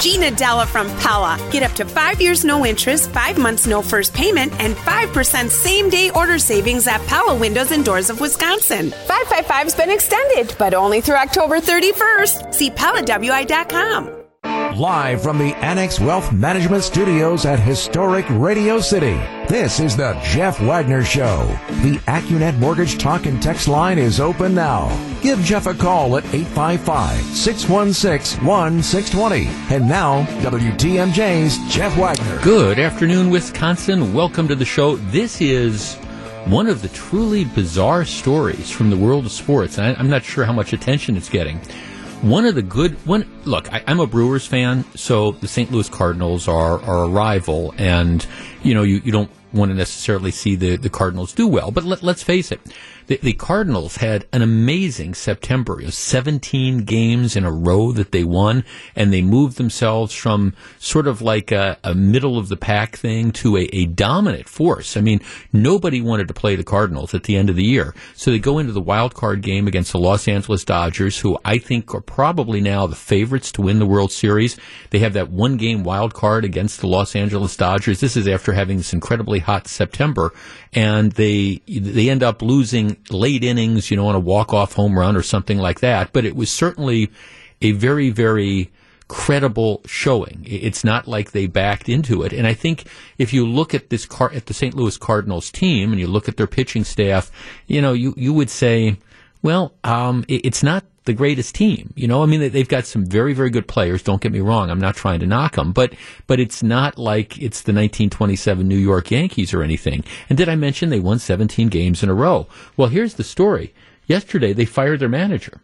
Gina Della from Pella. Get up to five years no interest, five months no first payment, and 5% same day order savings at Pella Windows and Doors of Wisconsin. 555's been extended, but only through October 31st. See PellaWI.com. Live from the Annex Wealth Management Studios at historic Radio City, this is the Jeff Wagner Show. The Accunet Mortgage Talk and Text line is open now. Give Jeff a call at 855-616-1620. And now, WTMJ's Jeff Wagner. Good afternoon, Wisconsin. Welcome to the show. This is one of the truly bizarre stories from the world of sports. I, I'm not sure how much attention it's getting. One of the good one. Look, I, am a Brewers fan, so the St. Louis Cardinals are are a rival, and you know you, you don't want to necessarily see the, the Cardinals do well. But let, us face it, the, the, Cardinals had an amazing September. You know, 17 games in a row that they won, and they moved themselves from sort of like a, a middle of the pack thing to a, a, dominant force. I mean, nobody wanted to play the Cardinals at the end of the year. So they go into the wild card game against the Los Angeles Dodgers, who I think are probably now the favorites to win the World Series. They have that one game wild card against the Los Angeles Dodgers. This is after having this incredibly hot September, and they they end up losing late innings, you know, on a walk off home run or something like that. But it was certainly a very very credible showing. It's not like they backed into it. And I think if you look at this car at the St. Louis Cardinals team and you look at their pitching staff, you know, you you would say, well, um, it's not the greatest team. You know, I mean, they've got some very, very good players. Don't get me wrong. I'm not trying to knock them, but, but it's not like it's the 1927 New York Yankees or anything. And did I mention they won 17 games in a row? Well, here's the story. Yesterday, they fired their manager.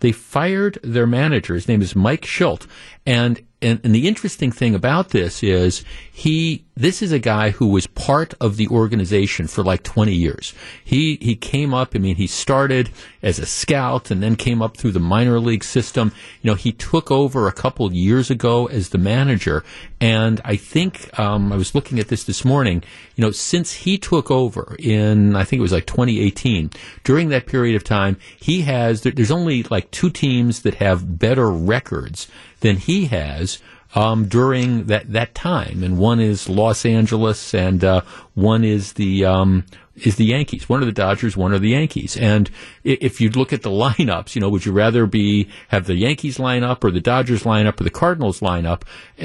They fired their manager. His name is Mike Shildt. And, and, and the interesting thing about this is he this is a guy who was part of the organization for like 20 years. He he came up. I mean, he started as a scout and then came up through the minor league system. You know, he took over a couple years ago as the manager, and I think um, I was looking at this this morning. You know, since he took over in I think it was like 2018. During that period of time, he has there's only like two teams that have better records than he has um, during that, that time, and one is Los Angeles, and uh, one is the um, is the Yankees. One of the Dodgers, one of the Yankees. And if you look at the lineups, you know, would you rather be have the Yankees line up or the Dodgers line up or the Cardinals line up?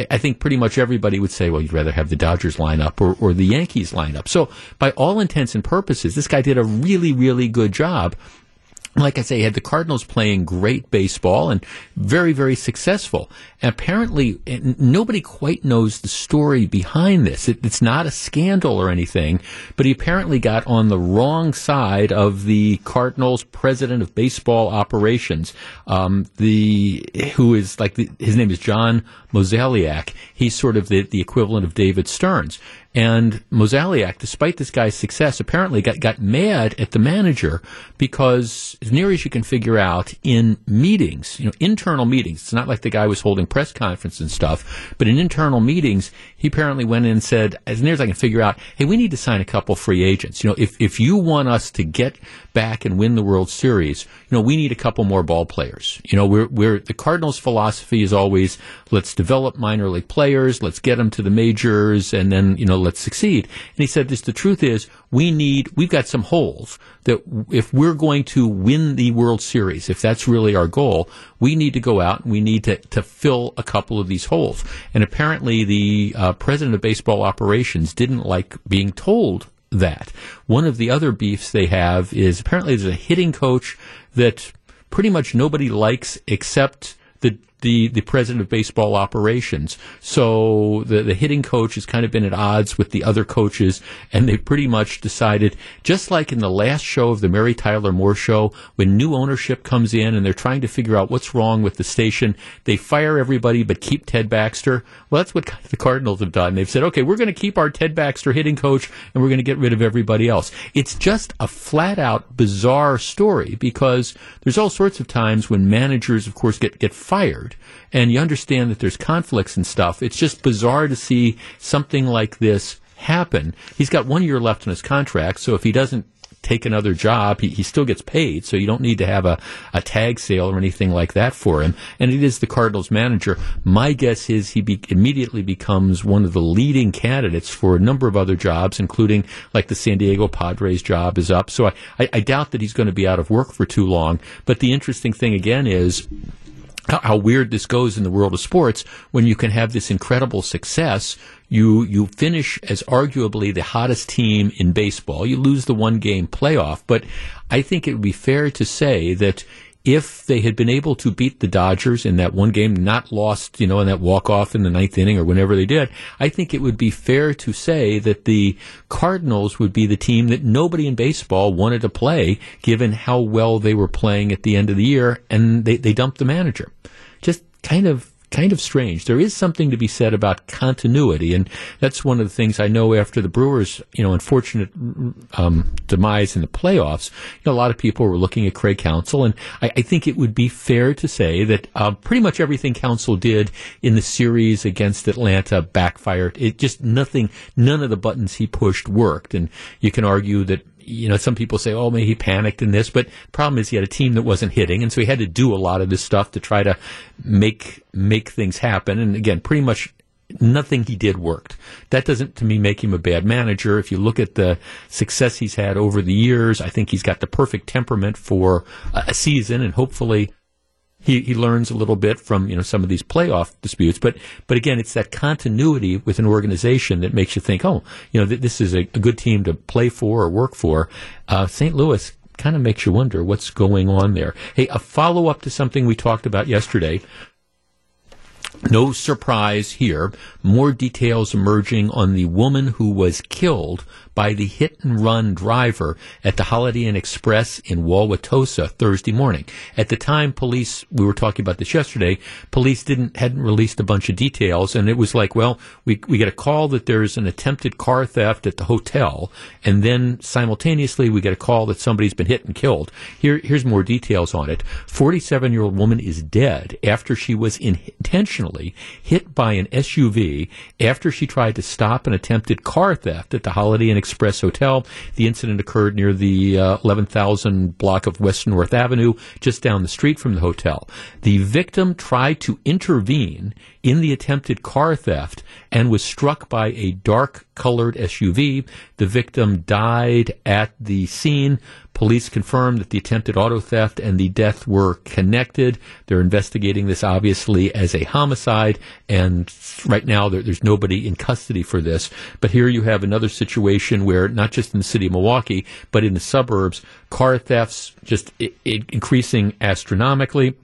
I think pretty much everybody would say, well, you'd rather have the Dodgers line up or, or the Yankees line up. So by all intents and purposes, this guy did a really, really good job like I say, had the Cardinals playing great baseball and very, very successful. And apparently, nobody quite knows the story behind this. It, it's not a scandal or anything, but he apparently got on the wrong side of the Cardinals president of baseball operations, um, the who is like the, his name is John Mozeliak. He's sort of the, the equivalent of David Stearns. And Mozeliak, despite this guy's success, apparently got, got mad at the manager because, as near as you can figure out, in meetings, you know, internal meetings, it's not like the guy was holding press conference and stuff, but in internal meetings, he apparently went in and said, as near as I can figure out, hey, we need to sign a couple free agents. You know, if, if you want us to get back and win the World Series, you know, we need a couple more ball players. You know, we're, we're, the Cardinals' philosophy is always, let's develop minor league players, let's get them to the majors, and then, you know, let's succeed. And he said, this, the truth is, we need, we've got some holes that if we're going to win the World Series, if that's really our goal, we need to go out and we need to, to fill a couple of these holes. And apparently the uh, president of baseball operations didn't like being told that. One of the other beefs they have is apparently there's a hitting coach that pretty much nobody likes except the the, the president of baseball operations. So the, the hitting coach has kind of been at odds with the other coaches, and they pretty much decided, just like in the last show of the Mary Tyler Moore show, when new ownership comes in and they're trying to figure out what's wrong with the station, they fire everybody but keep Ted Baxter. Well, that's what the Cardinals have done. They've said, okay, we're going to keep our Ted Baxter hitting coach, and we're going to get rid of everybody else. It's just a flat out bizarre story because there's all sorts of times when managers, of course, get, get fired and you understand that there's conflicts and stuff. It's just bizarre to see something like this happen. He's got one year left on his contract, so if he doesn't take another job. He, he still gets paid, so you don't need to have a, a tag sale or anything like that for him. And it is the Cardinals manager. My guess is he be, immediately becomes one of the leading candidates for a number of other jobs, including like the San Diego Padres job is up. So I, I, I doubt that he's going to be out of work for too long. But the interesting thing again is how, weird this goes in the world of sports when you can have this incredible success you you finish as arguably the hottest team in baseball. You lose the one game playoff, but I think it would be fair to say that if they had been able to beat the Dodgers in that one game, not lost, you know, in that walk off in the ninth inning or whenever they did, I think it would be fair to say that the Cardinals would be the team that nobody in baseball wanted to play, given how well they were playing at the end of the year, and they, they dumped the manager. Just kind of kind of strange. There is something to be said about continuity, and that's one of the things I know after the Brewers, you know, unfortunate um, demise in the playoffs. You know, a lot of people were looking at Craig Counsell, and I, I think it would be fair to say that uh, pretty much everything Counsell did in the series against Atlanta backfired. It just nothing, none of the buttons he pushed worked, and you can argue that you know, some people say, oh, maybe he panicked in this, but problem is he had a team that wasn't hitting, and so he had to do a lot of this stuff to try to make make things happen. And again, pretty much nothing he did worked. That doesn't, to me, make him a bad manager. If you look at the success he's had over the years, I think he's got the perfect temperament for a season, and hopefully he, he learns a little bit from you know some of these playoff disputes, but but again, it's that continuity with an organization that makes you think, oh, you know, th- this is a, a, good team to play for or work for. Uh, St. Louis kind of makes you wonder what's going on there. Hey, a follow up to something we talked about yesterday. No surprise here. More details emerging on the woman who was killed by the hit and run driver at the Holiday Inn Express in Wauwatosa Thursday morning. At the time, police, we were talking about this yesterday, police didn't, hadn't released a bunch of details and it was like, well, we, we get a call that there's an attempted car theft at the hotel and then simultaneously we get a call that somebody's been hit and killed. Here, here's more details on it. 47 year old woman is dead after she was intentionally hit by an SUV after she tried to stop an attempted car theft at the Holiday Inn Express Hotel. The incident occurred near the uh, 11,000 block of West North Avenue, just down the street from the hotel. The victim tried to intervene in the attempted car theft and was struck by a dark colored SUV. The victim died at the scene. Police confirmed that the attempted auto theft and the death were connected. They're investigating this obviously as a homicide, and right now there, there's nobody in custody for this. But here you have another situation where not just in the city of Milwaukee, but in the suburbs, car thefts just I- I increasing astronomically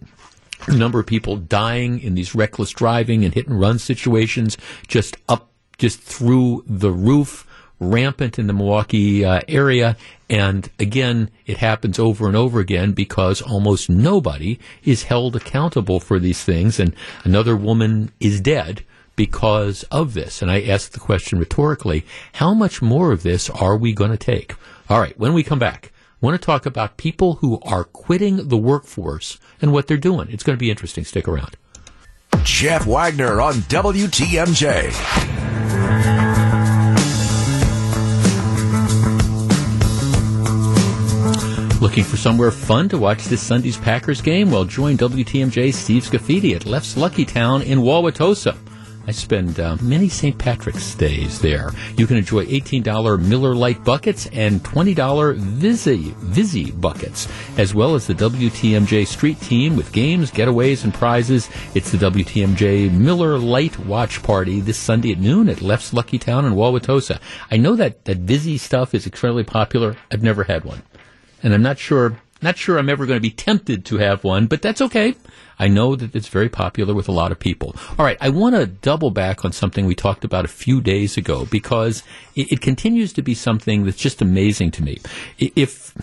the number of people dying in these reckless driving and hit and run situations just up, just through the roof, rampant in the Milwaukee uh, area. And again, it happens over and over again because almost nobody is held accountable for these things. And another woman is dead because of this. And I ask the question rhetorically, how much more of this are we going to take? All right, when we come back, I want to talk about people who are quitting the workforce and what they're doing. It's going to be interesting. Stick around. Jeff Wagner on WTMJ. Looking for somewhere fun to watch this Sunday's Packers game? Well, join WTMJ Steve Scafidi at Leff's Lucky Town in Wauwatosa. I spend uh, many St. Patrick's days there. You can enjoy $18 Miller Lite buckets and $20 Vizzy, Vizzy buckets, as well as the WTMJ Street Team with games, getaways, and prizes. It's the WTMJ Miller Lite Watch Party this Sunday at noon at Leff's Lucky Town in Wauwatosa. I know that, that Vizzy stuff is extremely popular. I've never had one. And I'm not sure not sure I'm ever going to be tempted to have one, but that's okay. I know that it's very popular with a lot of people. All right, I want to double back on something we talked about a few days ago because it, it, continues to be something that's just amazing to me. If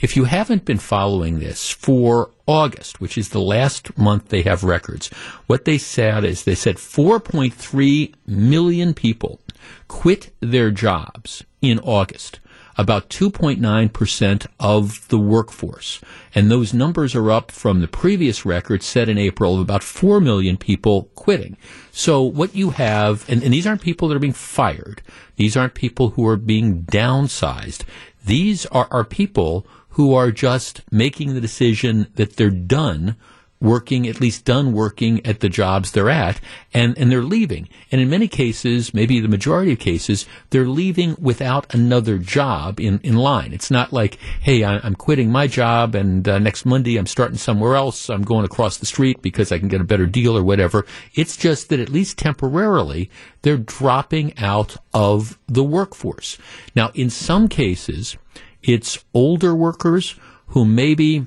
if you haven't been following this for August, which is the last month they have records, what they said is they said 4.3 million people quit their jobs in August about 2.9% of the workforce. And those numbers are up from the previous record set in April of about 4 million people quitting. So what you have, and, and these aren't people that are being fired. These aren't people who are being downsized. These are, are people who are just making the decision that they're done working, at least done working at the jobs they're at, and, and they're leaving. And in many cases, maybe the majority of cases, they're leaving without another job in, in line. It's not like, hey, I, am quitting my job and uh, next Monday I'm starting somewhere else. I'm going across the street because I can get a better deal or whatever. It's just that at least temporarily, they're dropping out of the workforce. Now, in some cases, it's older workers who maybe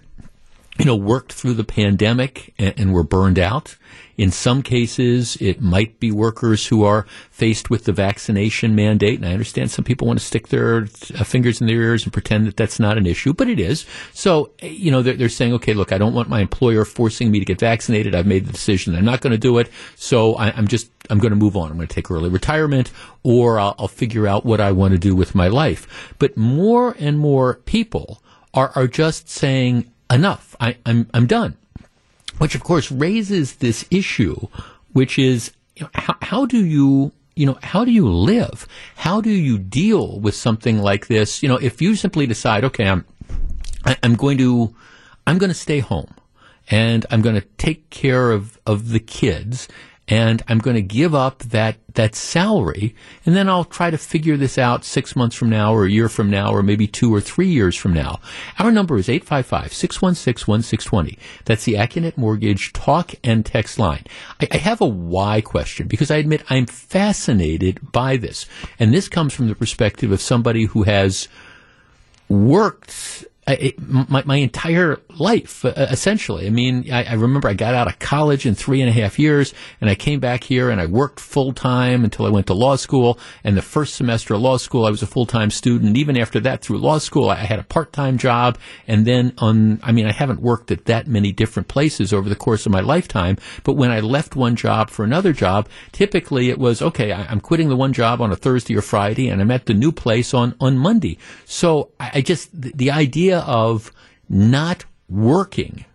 you know, worked through the pandemic and, and, were burned out. In some cases, it might be workers who are faced with the vaccination mandate. And I understand some people want to stick their uh, fingers in their ears and pretend that that's not an issue, but it is. So, you know, they're, they're saying, okay, look, I don't want my employer forcing me to get vaccinated. I've made the decision. I'm not going to do it. So I, am just, I'm going to move on. I'm going to take early retirement or I'll, I'll figure out what I want to do with my life. But more and more people are, are just saying, enough. I, I'm, I'm done. Which, of course, raises this issue, which is you know, how, how do you you know, how do you live? How do you deal with something like this? You know, if you simply decide, okay, I'm, I, am i am going to, I'm going to stay home and I'm going to take care of, of the kids and I'm going to give up that that salary, and then I'll try to figure this out six months from now, or a year from now, or maybe two or three years from now. Our number is 855-616-1620. That's the Accunet Mortgage talk and text line. I, I have a why question because I admit I'm fascinated by this, and this comes from the perspective of somebody who has worked it, my, my entire life, uh, essentially. I mean, I, I, remember I got out of college in three and a half years, and I came back here and I worked full time until I went to law school. And the first semester of law school, I was a full time student. Even after that, through law school, I had a part time job. And then on, I mean, I haven't worked at that many different places over the course of my lifetime. But when I left one job for another job, typically it was, okay, I, am quitting the one job on a Thursday or Friday, and I'm at the new place on, on Monday. So I, I just, the, the idea of not working,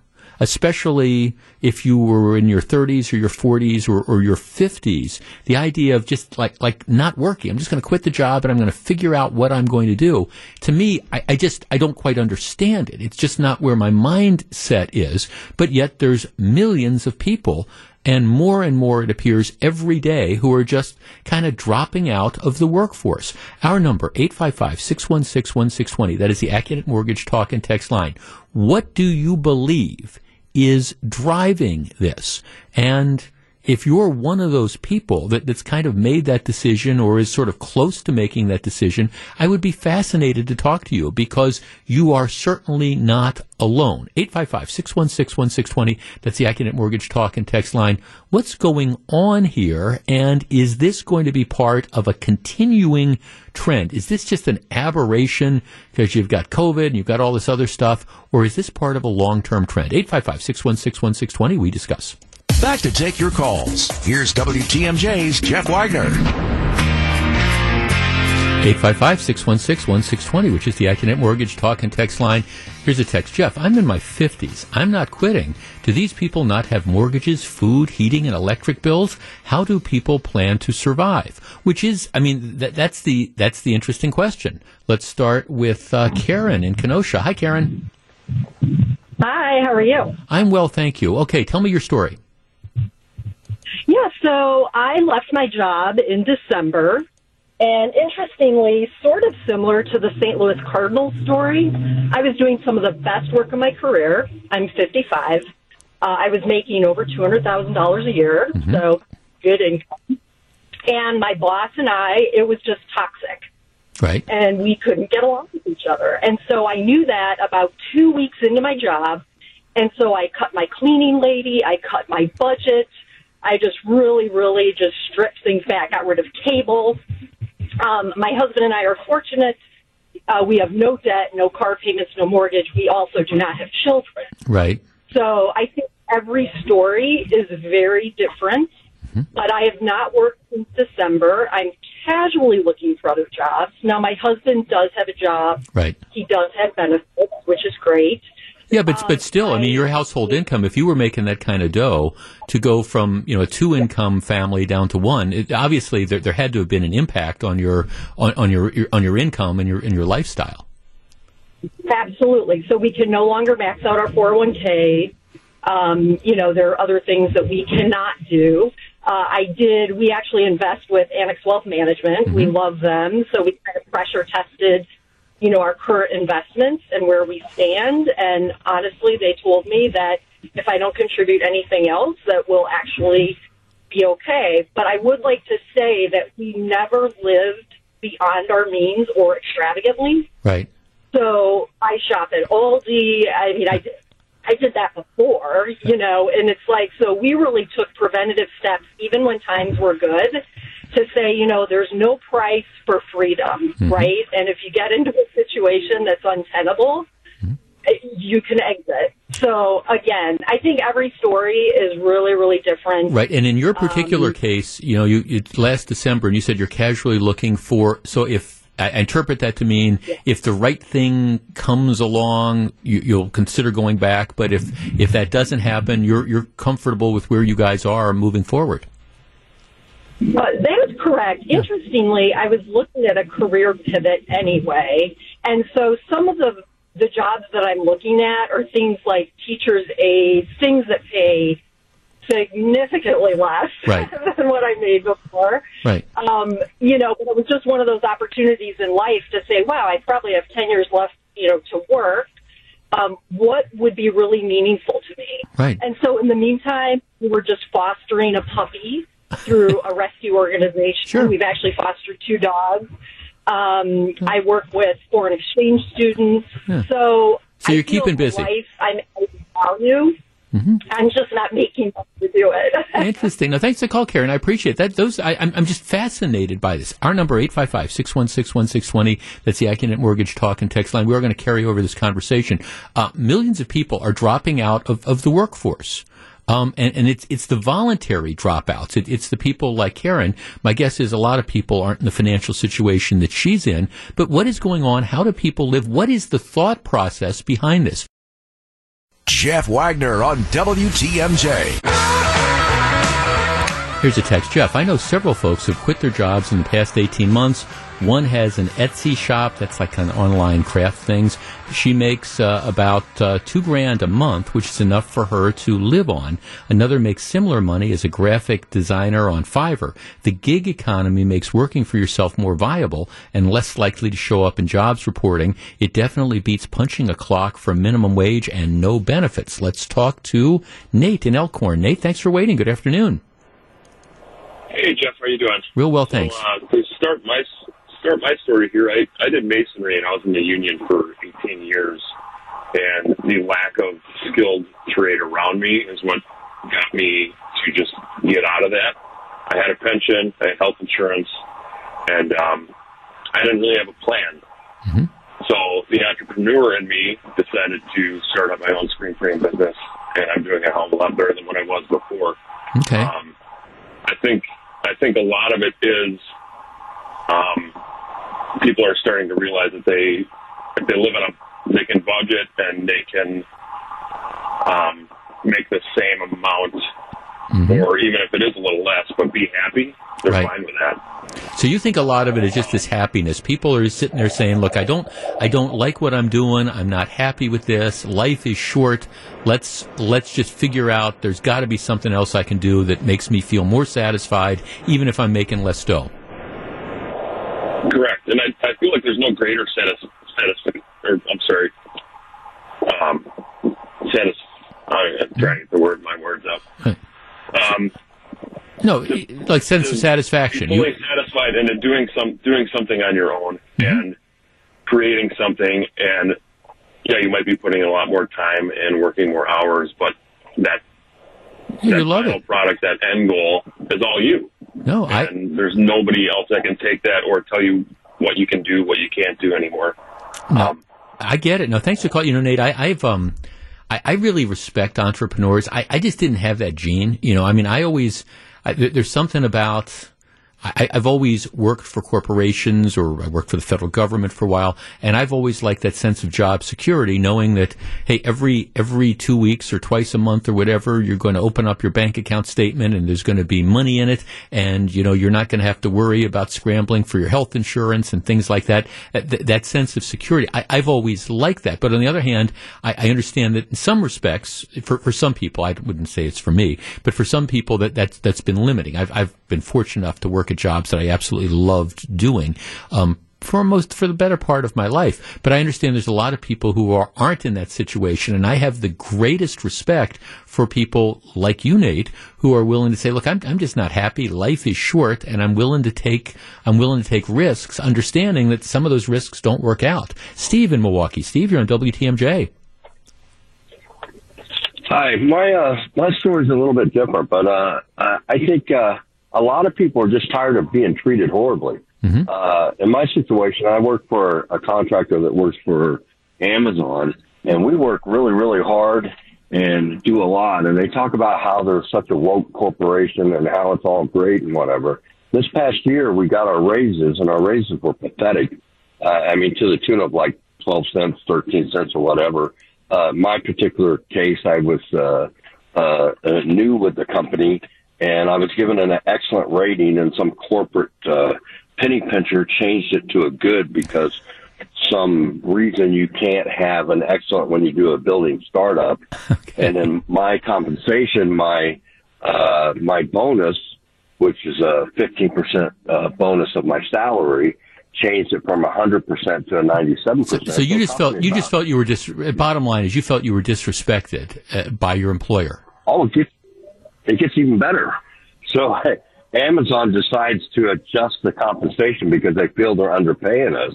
especially if you were in your 30s or your 40s or, or your 50s, the idea of just like, like not working. I'm just going to quit the job and I'm going to figure out what I'm going to do. To me, I, I just, I don't quite understand it. It's just not where my mindset is. But yet there's millions of people and more and more it appears every day who are just kind of dropping out of the workforce. Our number, 855-616-1620. That is the Accunet Mortgage Talk and Text line. What do you believe is driving this? And if you're one of those people that, that's kind of made that decision or is sort of close to making that decision, I would be fascinated to talk to you because you are certainly not alone. 855-616-1620. That's the Accunet Mortgage Talk and Text line. What's going on here? And is this going to be part of a continuing trend? Is this just an aberration because you've got COVID and you've got all this other stuff? Or is this part of a long-term trend? 855-616-1620. We discuss. Back to take your calls. Here's WTMJ's Jeff Wagner. 855-616-1620, which is the Accunet Mortgage Talk and Text line. Here's a text. Jeff, I'm in my 50s. I'm not quitting. Do these people not have mortgages, food, heating, and electric bills? How do people plan to survive? Which is, I mean, that, that's the that's the interesting question. Let's start with uh, Karen in Kenosha. Hi, Karen. Hi, how are you? I'm well, thank you. Okay, tell me your story. Yeah, so I left my job in December. And interestingly, sort of similar to the St. Louis Cardinals story, I was doing some of the best work of my career. I'm 55. Uh, I was making over $200,000 a year, mm-hmm. so good income. And my boss and I, it was just toxic. Right. And we couldn't get along with each other. And so I knew that about two weeks into my job. And so I cut my cleaning lady, I cut my budget, I just really, really just stripped things back, got rid of cables. Um, my husband and I are fortunate. Uh, we have no debt, no car payments, no mortgage. We also do not have children. Right. So I think every story is very different. Mm-hmm. But I have not worked since December. I'm casually looking for other jobs. Now, my husband does have a job. Right. He does have benefits, which is great. Yeah, but but still, I mean, your household income. If you were making that kind of dough to go from you know a two income family down to one, it, obviously there, there had to have been an impact on your on, on your, your on your income and your and your lifestyle. Absolutely. So we can no longer max out our 401k. Um, you know, there are other things that we cannot do. Uh, I did, we actually invest with Annex Wealth Management. We love them. So we kind of pressure tested, you know, our current investments and where we stand. And honestly, they told me that if I don't contribute anything else, that we'll actually be okay. But I would like to say that we never lived beyond our means or extravagantly. Right. So I shop at Aldi. I mean, I did, I did that before, you know, and it's like, so we really took preventative steps, even when times were good, to say, you know, there's no price for freedom, mm-hmm. right? And if you get into a situation that's untenable, mm-hmm. you can exit. So again, I think every story is really, really different. Right, and in your um, particular case, you know, you, you last December, and you said you're casually looking for. So if I interpret that to mean if the right thing comes along, you, you'll consider going back. But if if that doesn't happen, you're you're comfortable with where you guys are moving forward. Uh, that is correct. Interestingly, I was looking at a career pivot anyway, and so some of the the jobs that I'm looking at are things like teachers' aides, things that pay significantly less Right. than what I made before. Right. Um, you know, but it was just one of those opportunities in life to say, wow, I probably have 10 years left, you know, to work. Um, what would be really meaningful to me? Right. And so in the meantime, we were just fostering a puppy through a rescue organization. Sure. We've actually fostered two dogs. Um, I work with foreign exchange students. So, So you're keeping busy. Life, I'm adding value. Mm-hmm. I'm just not making money to do it. Interesting. No, thanks for the call, Karen. I appreciate that. Those, I, I'm, I'm just fascinated by this. Our number, 855-616-1620. That's the Accunet Mortgage Talk and Text line. We are going to carry over this conversation. Uh, millions of people are dropping out of, of the workforce. Um, and, and it's it's the voluntary dropouts. It, it's the people like Karen. My guess is a lot of people aren't in the financial situation that she's in. But what is going on? How do people live? What is the thought process behind this? Jeff Wagner on WTMJ. Here's a text. Jeff, I know several folks who've quit their jobs in the past 18 months. One has an Etsy shop that's like an online craft things. She makes uh, about uh, two grand a month, which is enough for her to live on. Another makes similar money as a graphic designer on Fiverr. The gig economy makes working for yourself more viable and less likely to show up in jobs reporting. It definitely beats punching a clock for minimum wage and no benefits. Let's talk to Nate in Elkhorn. Nate, thanks for waiting. Good afternoon. Hey Jeff, how you doing? Real well, thanks. So, uh, to start my start my story here, I I did masonry and I was in the union for 18 years, and the lack of skilled trade around me is what got me to just get out of that. I had a pension, I had health insurance, and um, I didn't really have a plan. So the entrepreneur in me decided to start up my own screen frame business, and I'm doing a hell of a lot better than what I was before. Okay. Um, I think I think a lot of it is um, people are starting to realize that they if they live on a they can budget and they can um, make the same amount or even if it is a little less, but be happy. They're Right. fine with that. So you think a lot of it is just this happiness. People are sitting there saying, "Look, I don't, I don't like what I'm doing. I'm not happy with this. Life is short. Let's let's just figure out. There's got to be something else I can do that makes me feel more satisfied, even if I'm making less dough." Correct, and I, I feel like there's no greater satis, satis or I'm sorry, um, satis. I'm trying to get the word my words up. Um, No, like sense of satisfaction. fully You, satisfied and doing some doing something on your own and creating something and yeah you might be putting a lot more time and working more hours but that you love final it. product that end goal is all you No, I, and there's nobody else that can take that or tell you what you can do what you can't do anymore No, I get it. No, thanks for calling. You know, Nate, I, I've um, I, I really respect entrepreneurs. I, I just didn't have that gene. You know, I mean, I always I, there's something about I, have always worked for corporations or I worked for the federal government for a while, and I've always liked that sense of job security, knowing that hey, every every two weeks or twice a month or whatever, you're going to open up your bank account statement and there's going to be money in it, and you know you're not going to have to worry about scrambling for your health insurance and things like that. Uh, that, that sense of security, I, have always liked that. But on the other hand, I, I understand that in some respects, for for some people, I wouldn't say it's for me, but for some people that that's that's been limiting. I've I've been fortunate enough to work jobs that I absolutely loved doing. Um, for most for the better part of my life. But I understand there's a lot of people who are, aren't in that situation, and I have the greatest respect for people like you, Nate, who are willing to say, "Look, I'm I'm just not happy. Life is short, and I'm willing to take I'm willing to take risks, understanding that some of those risks don't work out." Steve in Milwaukee, Steve, you're on WTMJ. Hi, my uh, my story's a little bit different, but uh, I think uh, a lot of people are just tired of being treated horribly. Mm-hmm. Uh, in my situation, I work for a contractor that works for Amazon, and we work really, really hard and do a lot. And they talk about how they're such a woke corporation and how it's all great and whatever. This past year, we got our raises, and our raises were pathetic. Uh, I mean, to the tune of like 12 cents, 13 cents, or whatever. Uh, my particular case, I was uh, uh, new with the company, and I was given an excellent rating, and some corporate uh, penny pincher changed it to a good because some reason you can't have an excellent when you do a building startup. Okay. And then my compensation, my uh, my bonus, which is a 15% uh, bonus of my salary, changed it from 100% to a 97%. So, so you just felt you just felt you were dis- bottom line is you felt you were disrespected uh, by your employer. Oh, it gets even better. So Amazon decides to adjust the compensation because they feel they're underpaying us.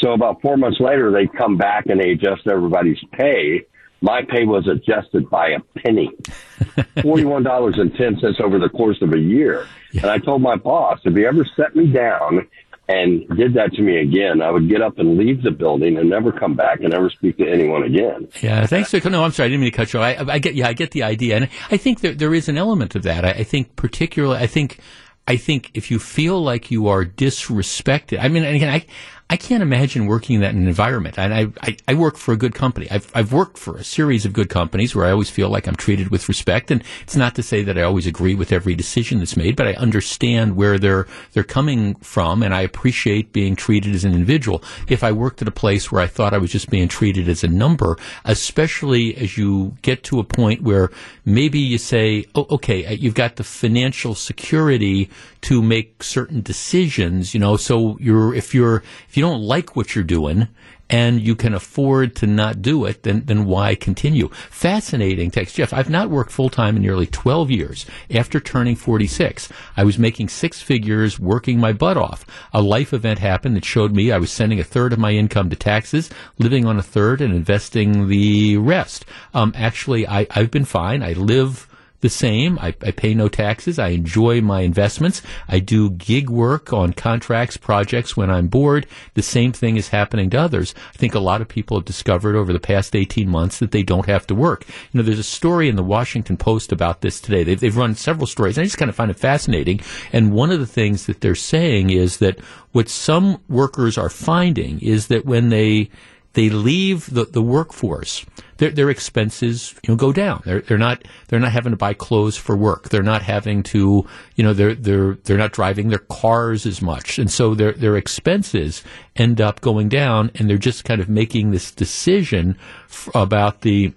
So about four months later, they come back and they adjust everybody's pay. My pay was adjusted by a penny, forty-one dollars and ten cents over the course of a year. Yeah. And I told my boss, if he ever set me down and did that to me again, I would get up and leave the building and never come back and never speak to anyone again. Yeah, thanks for no. I'm sorry, I didn't mean to cut you off. I, I get yeah, I get the idea, and I think there there is an element of that. I, I think particularly, I think. I think if you feel like you are disrespected, I mean, again, I, I can't imagine working in that environment. And I, I, I, work for a good company. I've, I've worked for a series of good companies where I always feel like I'm treated with respect. And it's not to say that I always agree with every decision that's made, but I understand where they're, they're coming from and I appreciate being treated as an individual. If I worked at a place where I thought I was just being treated as a number, especially as you get to a point where maybe you say, oh, okay, you've got the financial security to make certain decisions, you know, so you're, if you're, if you don't like what you're doing and you can afford to not do it, then, then why continue? Fascinating text. Jeff, I've not worked full time in nearly 12 years. After turning 46, I was making six figures, working my butt off. A life event happened that showed me I was sending a third of my income to taxes, living on a third and investing the rest. Um, actually, I, I've been fine. I live the same. I, I, pay no taxes. I enjoy my investments. I do gig work on contracts, projects when I'm bored. The same thing is happening to others. I think a lot of people have discovered over the past 18 months that they don't have to work. You know, there's a story in the Washington Post about this today. They've, they've run several stories. I just kind of find it fascinating. And one of the things that they're saying is that what some workers are finding is that when they they leave the, the workforce, their, their expenses you know go down. They're they're not they're not having to buy clothes for work. They're not having to you know they're they're they're not driving their cars as much, and so their their expenses end up going down, and they're just kind of making this decision f- about the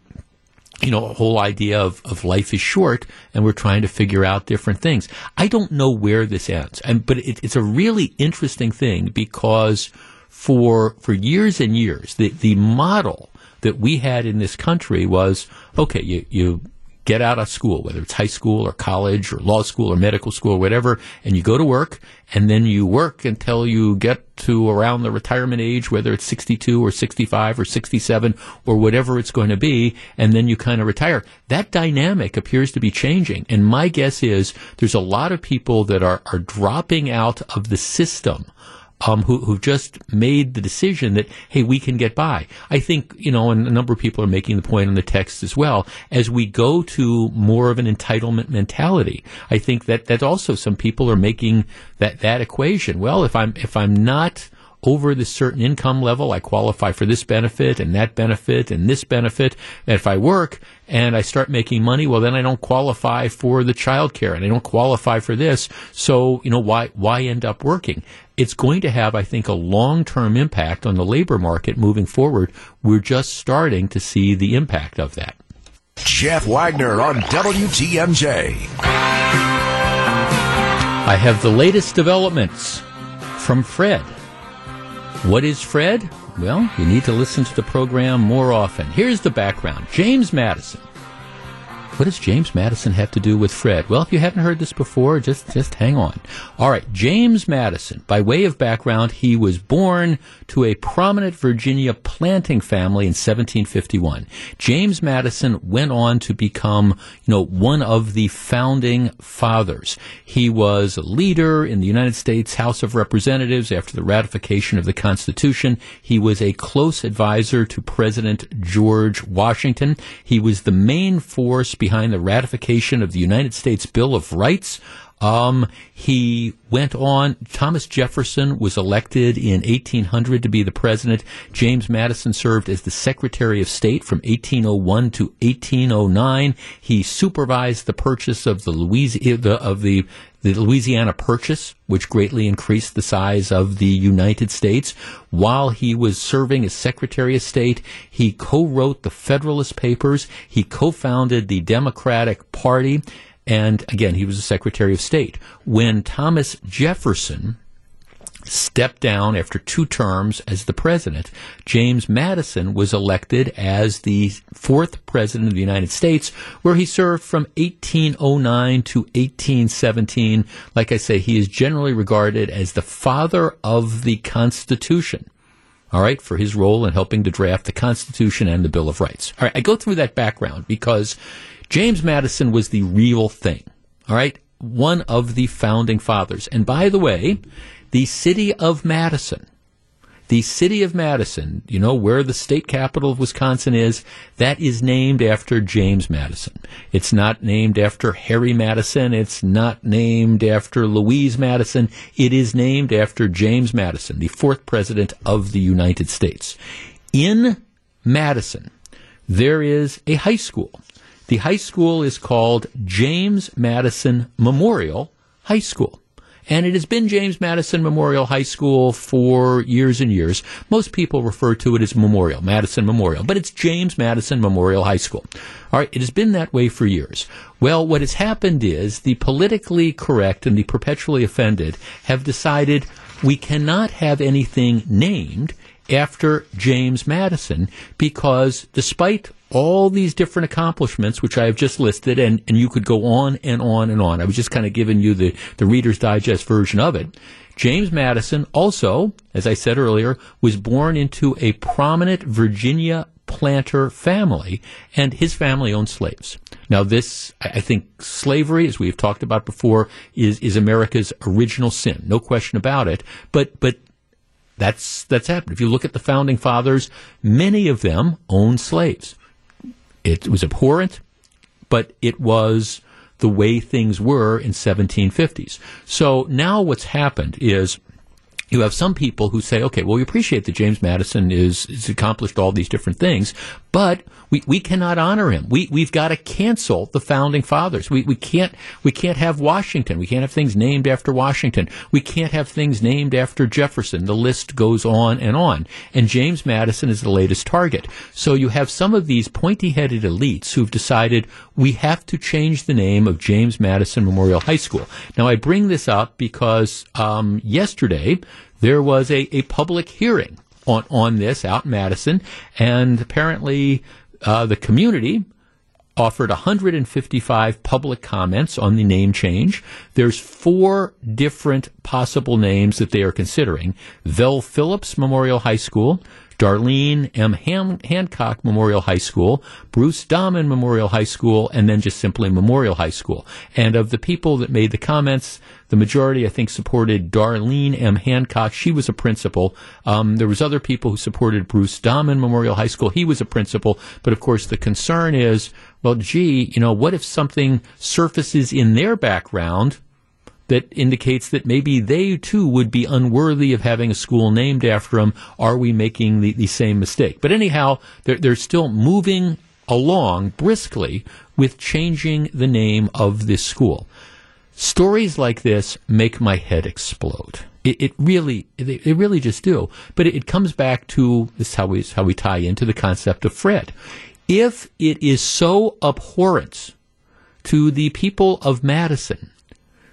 you know, whole idea of, of life is short and we're trying to figure out different things. I don't know where this ends. And, but it, it's a really interesting thing because for for years and years, the the model that we had in this country was okay, you you get out of school, whether it's high school or college or law school or medical school or whatever, and you go to work, and then you work until you get to around the retirement age, whether it's 62 or 65 or 67 or whatever it's going to be, and then you kind of retire. That dynamic appears to be changing. And my guess is there's a lot of people that are, are dropping out of the system um, who, who've just made the decision that, hey, we can get by. I think, you know, and a number of people are making the point in the text as well, as we go to more of an entitlement mentality, I think that, that also some people are making that, that equation. Well, if I'm, if I'm not, over this certain income level, I qualify for this benefit and that benefit and this benefit. And if I work and I start making money, well, then I don't qualify for the child care and I don't qualify for this. So, you know, why, why end up working? It's going to have, I think, a long-term impact on the labor market moving forward. We're just starting to see the impact of that. Jeff Wagner on WTMJ. I have the latest developments from Fred. What is Fred? Well, you need to listen to the program more often. Here's the background James Madison what does James Madison have to do with Fred? Well, if you haven't heard this before, just just hang on. All right, James Madison. By way of background, he was born to a prominent Virginia planting family in 1751. James Madison went on to become, you know, one of the founding fathers. He was a leader in the United States House of Representatives after the ratification of the Constitution. He was a close advisor to President George Washington. He was the main force behind the ratification of the United States Bill of Rights. Um, he went on. Thomas Jefferson was elected in 1800 to be the president. James Madison served as the Secretary of State from 1801 to 1809. He supervised the purchase of the Louisiana of the the Louisiana Purchase, which greatly increased the size of the United States. While he was serving as Secretary of State, he co-wrote the Federalist Papers. He co-founded the Democratic Party. And again, he was a Secretary of State. When Thomas Jefferson stepped down after two terms as the president. James Madison was elected as the fourth president of the United States, where he served from 1809 to 1817. Like I say, he is generally regarded as the father of the Constitution. All right, for his role in helping to draft the Constitution and the Bill of Rights. All right, I go through that background because James Madison was the real thing. All right, one of the founding fathers. And by the way, the city of Madison, the city of Madison, you know, where the state capital of Wisconsin is, that is named after James Madison. It's not named after Harry Madison. It's not named after Louise Madison. It is named after James Madison, the fourth president of the United States. In Madison, there is a high school. The high school is called James Madison Memorial High School. And it has been James Madison Memorial High School for years and years. Most people refer to it as Memorial, Madison Memorial, but it's James Madison Memorial High School. All right, it has been that way for years. Well, what has happened is the politically correct and the perpetually offended have decided we cannot have anything named after James Madison because despite all these different accomplishments, which I have just listed, and, and you could go on and on and on. I was just kind of giving you the, the Reader's Digest version of it. James Madison also, as I said earlier, was born into a prominent Virginia planter family, and his family owned slaves. Now, this, I think, slavery, as we've talked about before, is, is America's original sin. No question about it. But, but that's, that's happened. If you look at the founding fathers, many of them owned slaves. It was abhorrent, but it was the way things were in 1750s. So now what's happened is you have some people who say, okay, well, we appreciate that James Madison is, is accomplished all these different things, but we, we cannot honor him. We, we've got to cancel the founding fathers. We, we can't, we can't have Washington. We can't have things named after Washington. We can't have things named after Jefferson. The list goes on and on. And James Madison is the latest target. So you have some of these pointy-headed elites who've decided we have to change the name of James Madison Memorial High School. Now I bring this up because, um, yesterday there was a, a public hearing on, on this out in Madison, and apparently uh, the community offered 155 public comments on the name change. There's four different possible names that they are considering. Vel Phillips Memorial High School, Darlene M. Han- Hancock Memorial High School, Bruce Dahmen Memorial High School, and then just simply Memorial High School. And of the people that made the comments, the majority, I think, supported Darlene M. Hancock. She was a principal. Um, there was other people who supported Bruce Dahmen Memorial High School. He was a principal. But of course, the concern is, well, gee, you know, what if something surfaces in their background that indicates that maybe they too would be unworthy of having a school named after them. Are we making the, the same mistake? But anyhow, they're, they're still moving along briskly with changing the name of this school. Stories like this make my head explode. It, it really, they, they, really just do. But it, it comes back to this is how we how we tie into the concept of Fred. If it is so abhorrent to the people of Madison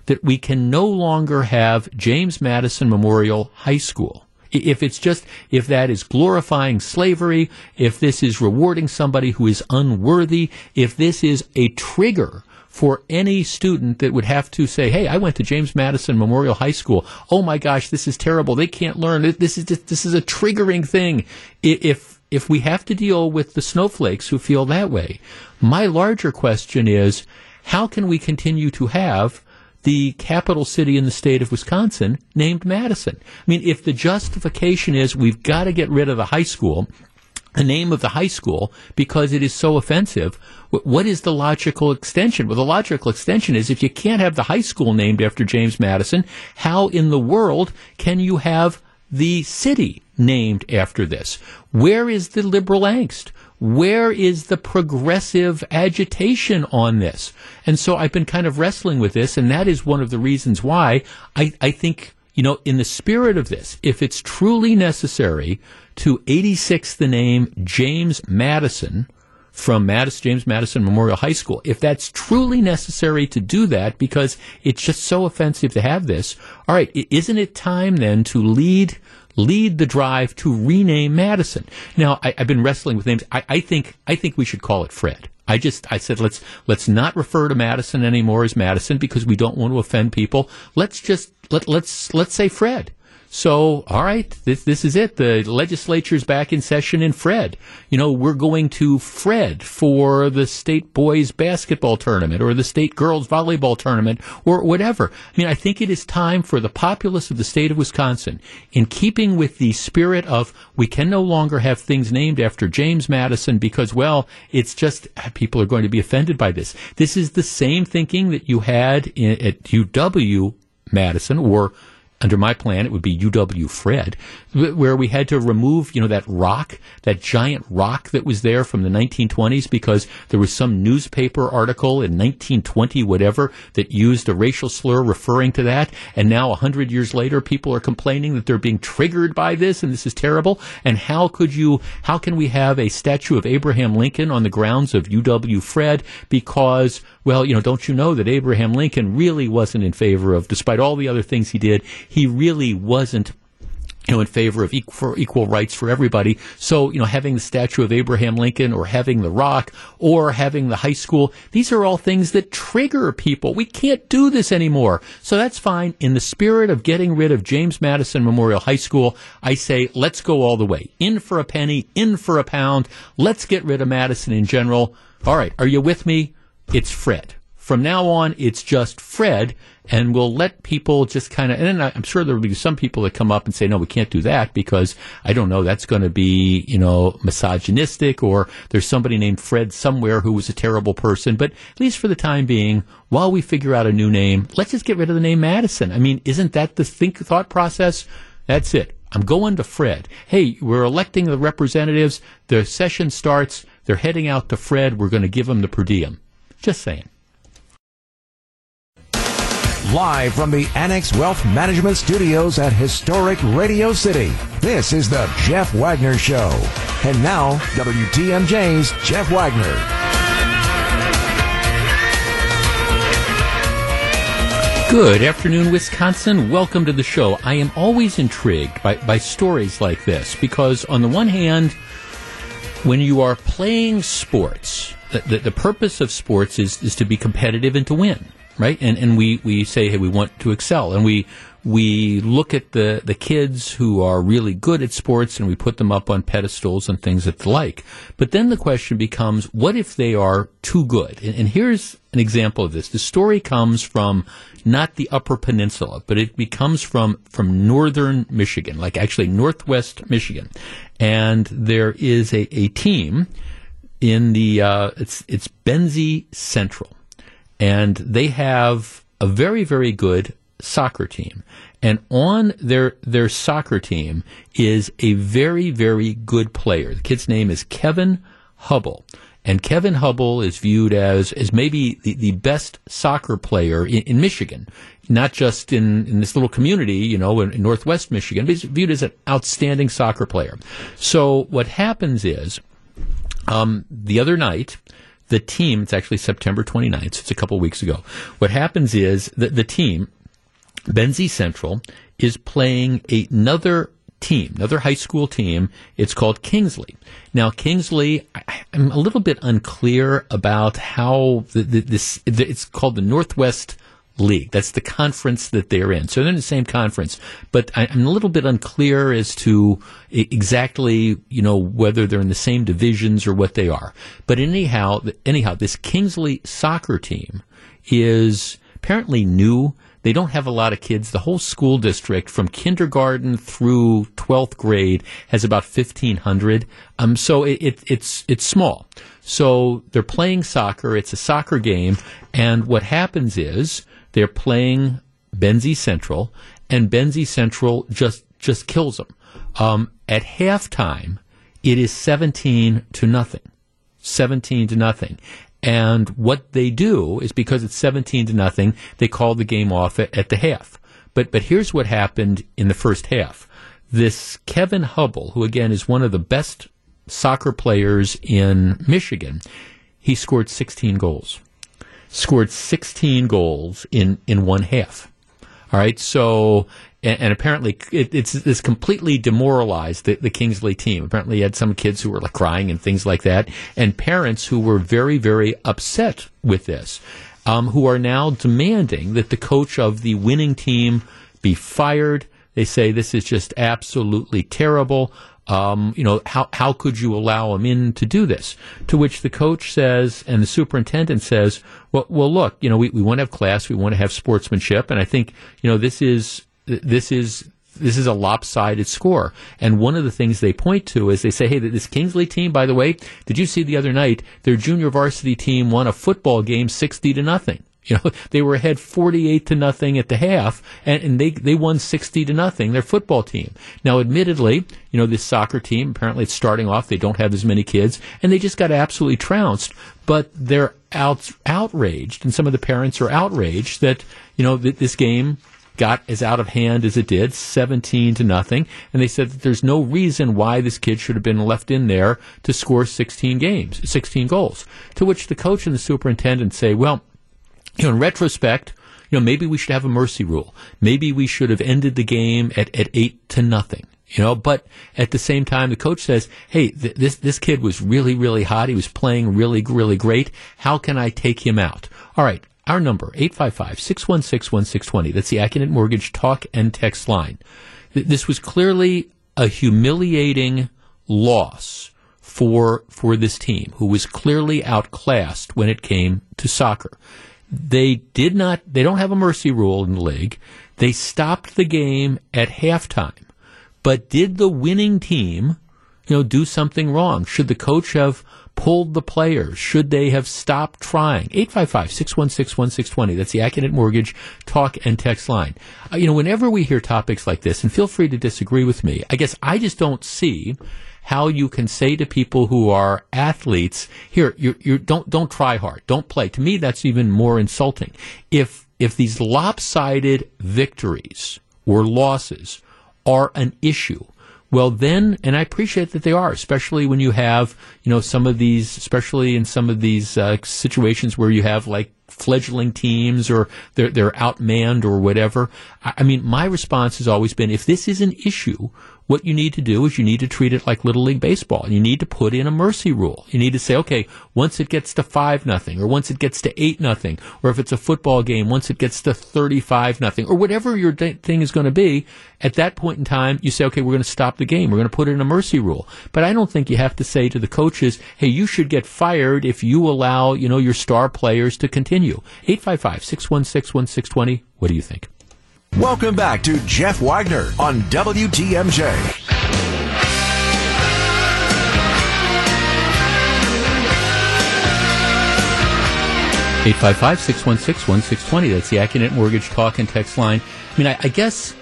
that we can no longer have James Madison Memorial High School. If it's just, if that is glorifying slavery, if this is rewarding somebody who is unworthy, if this is a trigger for any student that would have to say, "Hey, I went to James Madison Memorial High School. Oh my gosh, this is terrible. They can't learn. This is just, this is a triggering thing." If if we have to deal with the snowflakes who feel that way, my larger question is, how can we continue to have the capital city in the state of Wisconsin named Madison. I mean, if the justification is we've got to get rid of the high school, the name of the high school because it is so offensive. What is the logical extension? Well, the logical extension is if you can't have the high school named after James Madison, how in the world can you have the city named after this? Where is the liberal angst? where is the progressive agitation on this? And so I've been kind of wrestling with this, and that is one of the reasons why I, I think, you know, in the spirit of this, if it's truly necessary to 86 the name James Madison, from Madison, James Madison Memorial High School. If that's truly necessary to do that, because it's just so offensive to have this, all right, isn't it time then to lead lead the drive to rename Madison. Now, I, have been wrestling with names. I, I, think I think we should call it Fred. I just I said let's let's not refer to Madison anymore as Madison because we don't want to offend people. Let's just let let's let's say Fred. So, all right, this, this is it. The legislature's back in session in Fred. You know, we're going to Fred for the state boys basketball tournament or the state girls volleyball tournament or whatever. I mean, I think it is time for the populace of the state of Wisconsin, in keeping with the spirit of we can no longer have things named after James Madison because, well, it's just people are going to be offended by this. This is the same thinking that you had in, at UW Madison or under my plan, it would be UW Fred, where we had to remove, you know, that rock, that giant rock that was there from the 1920s because there was some newspaper article in 1920, whatever, that used a racial slur referring to that. And now, a hundred years later, people are complaining that they're being triggered by this and this is terrible. And how could you, how can we have a statue of Abraham Lincoln on the grounds of UW Fred because well, you know, don't you know that Abraham Lincoln really wasn't in favor of, despite all the other things he did, he really wasn't you know, in favor of equal, equal rights for everybody. So, you know, having the statue of Abraham Lincoln or having the rock or having the high school, these are all things that trigger people. We can't do this anymore. So that's fine. In the spirit of getting rid of James Madison Memorial High School, I say, let's go all the way. In for a penny, in for a pound. Let's get rid of Madison in general. All right. Are you with me? It's Fred. From now on, it's just Fred, and we'll let people just kind of. And I'm sure there will be some people that come up and say, "No, we can't do that because I don't know. That's going to be, you know, misogynistic, or there's somebody named Fred somewhere who was a terrible person." But at least for the time being, while we figure out a new name, let's just get rid of the name Madison. I mean, isn't that the think thought process? That's it. I'm going to Fred. Hey, we're electing the representatives. The session starts. They're heading out to Fred. We're going to give them the per diem. Just saying. Live from the Annex Wealth Management Studios at historic Radio City, this is the Jeff Wagner Show. And now, WTMJ's Jeff Wagner. Good afternoon, Wisconsin. Welcome to the show. I am always intrigued by, by stories like this because, on the one hand, when you are playing sports, the, the, purpose of sports is, is to be competitive and to win right? And and we we say, hey, we want to excel, and we we look at the, the kids who are really good at sports and we put them up on pedestals and things that like. But then the question becomes, what if they are too good? And, and here's an example of this. The story comes from not the Upper Peninsula, but it becomes from, from northern Michigan, like actually northwest Michigan. And there is a, a team in the, uh, it's, it's Benzie Central. And they have a very, very good soccer team. And on their their soccer team is a very very good player. The kid's name is Kevin Hubble. And Kevin Hubble is viewed as, as maybe the, the best soccer player in, in Michigan, not just in, in this little community, you know, in, in Northwest Michigan, but he's viewed as an outstanding soccer player. So what happens is, um, the other night, the team, it's actually September 29th, so it's a couple weeks ago. What happens is that the team, Benzie Central is playing another team, another high school team. It's called Kingsley. Now, Kingsley, I'm a little bit unclear about how the, the, this. It's called the Northwest League. That's the conference that they're in. So they're in the same conference, but I'm a little bit unclear as to exactly, you know, whether they're in the same divisions or what they are. But anyhow, anyhow, this Kingsley soccer team is apparently new. They don't have a lot of kids. The whole school district from kindergarten through 12th grade has about 1500. Um, so it, it, it's, it's small. So they're playing soccer. It's a soccer game. And what happens is they're playing Benzie Central and Benzie Central just, just kills them. Um, at halftime, it is 17 to nothing. 17 to nothing. And what they do is because it's 17 to nothing, they call the game off at, at the half. But, but here's what happened in the first half. This Kevin Hubble, who again is one of the best soccer players in Michigan, he scored 16 goals. Scored 16 goals in, in one half. All right. So, and, and apparently it, it's completely demoralized the, the, Kingsley team. Apparently, you had some kids who were like crying and things like that, and parents who were very, very upset with this, um, who are now demanding that the coach of the winning team be fired. They say this is just absolutely terrible. Um, you know, how, how could you allow him in to do this? To which the coach says, and the superintendent says, well, well, look, you know, we, we want to have class, we want to have sportsmanship, and I think, you know, this is this is this is a lopsided score. And one of the things they point to is they say, hey, this Kingsley team, by the way, did you see the other night, their junior varsity team won a football game 60 to nothing. You know, they were ahead 48 to nothing at the half, and, and they, they won 60 to nothing, their football team. Now, admittedly, you know, this soccer team, apparently it's starting off, they don't have as many kids, and they just got absolutely trounced, but they're out, outraged, and some of the parents are outraged that, you know, that this game got as out of hand as it did, 17 to nothing. And they said that there's no reason why this kid should have been left in there to score 16 games, 16 goals. To which the coach and the superintendent say, well, you know, in retrospect, you know, maybe we should have a mercy rule. Maybe we should have ended the game at, at eight to nothing. You know, but at the same time, the coach says, "Hey, th- this this kid was really, really hot. He was playing really, really great. How can I take him out?" All right, our number, 855-616-1620. That's the Accunet Mortgage talk and text line. This was clearly a humiliating loss for for this team, who was clearly outclassed when it came to soccer. They did not. They don't have a mercy rule in the league. They stopped the game at halftime. But did the winning team, you know, do something wrong? Should the coach have pulled the players? Should they have stopped trying? 855-616-1620. That's the Accunet Mortgage talk and text line. Uh, you know, whenever we hear topics like this, and feel free to disagree with me, I guess I just don't see how you can say to people who are athletes, here, you you don't, don't try hard. Don't play. To me, that's even more insulting. If, if these lopsided victories or losses are an issue, well then and i appreciate that they are especially when you have you know some of these especially in some of these uh, situations where you have like fledgling teams or they're, they're outmanned or whatever I, I mean my response has always been if this is an issue what you need to do is you need to treat it like Little League Baseball. You need to put in a mercy rule. You need to say, okay, once it gets to 5 nothing, or once it gets to 8 nothing, or if it's a football game, once it gets to 35 nothing, or whatever your thing is going to be, at that point in time, you say, okay, we're going to stop the game. We're going to put in a mercy rule. But I don't think you have to say to the coaches, hey, you should get fired if you allow, you know, your star players to continue. 855 616 1620. What do you think? Welcome back to Jeff Wagner on WTMJ. Eight five five six one six one six twenty. That's the Accunet Mortgage Talk and Text line. I mean, I, I guess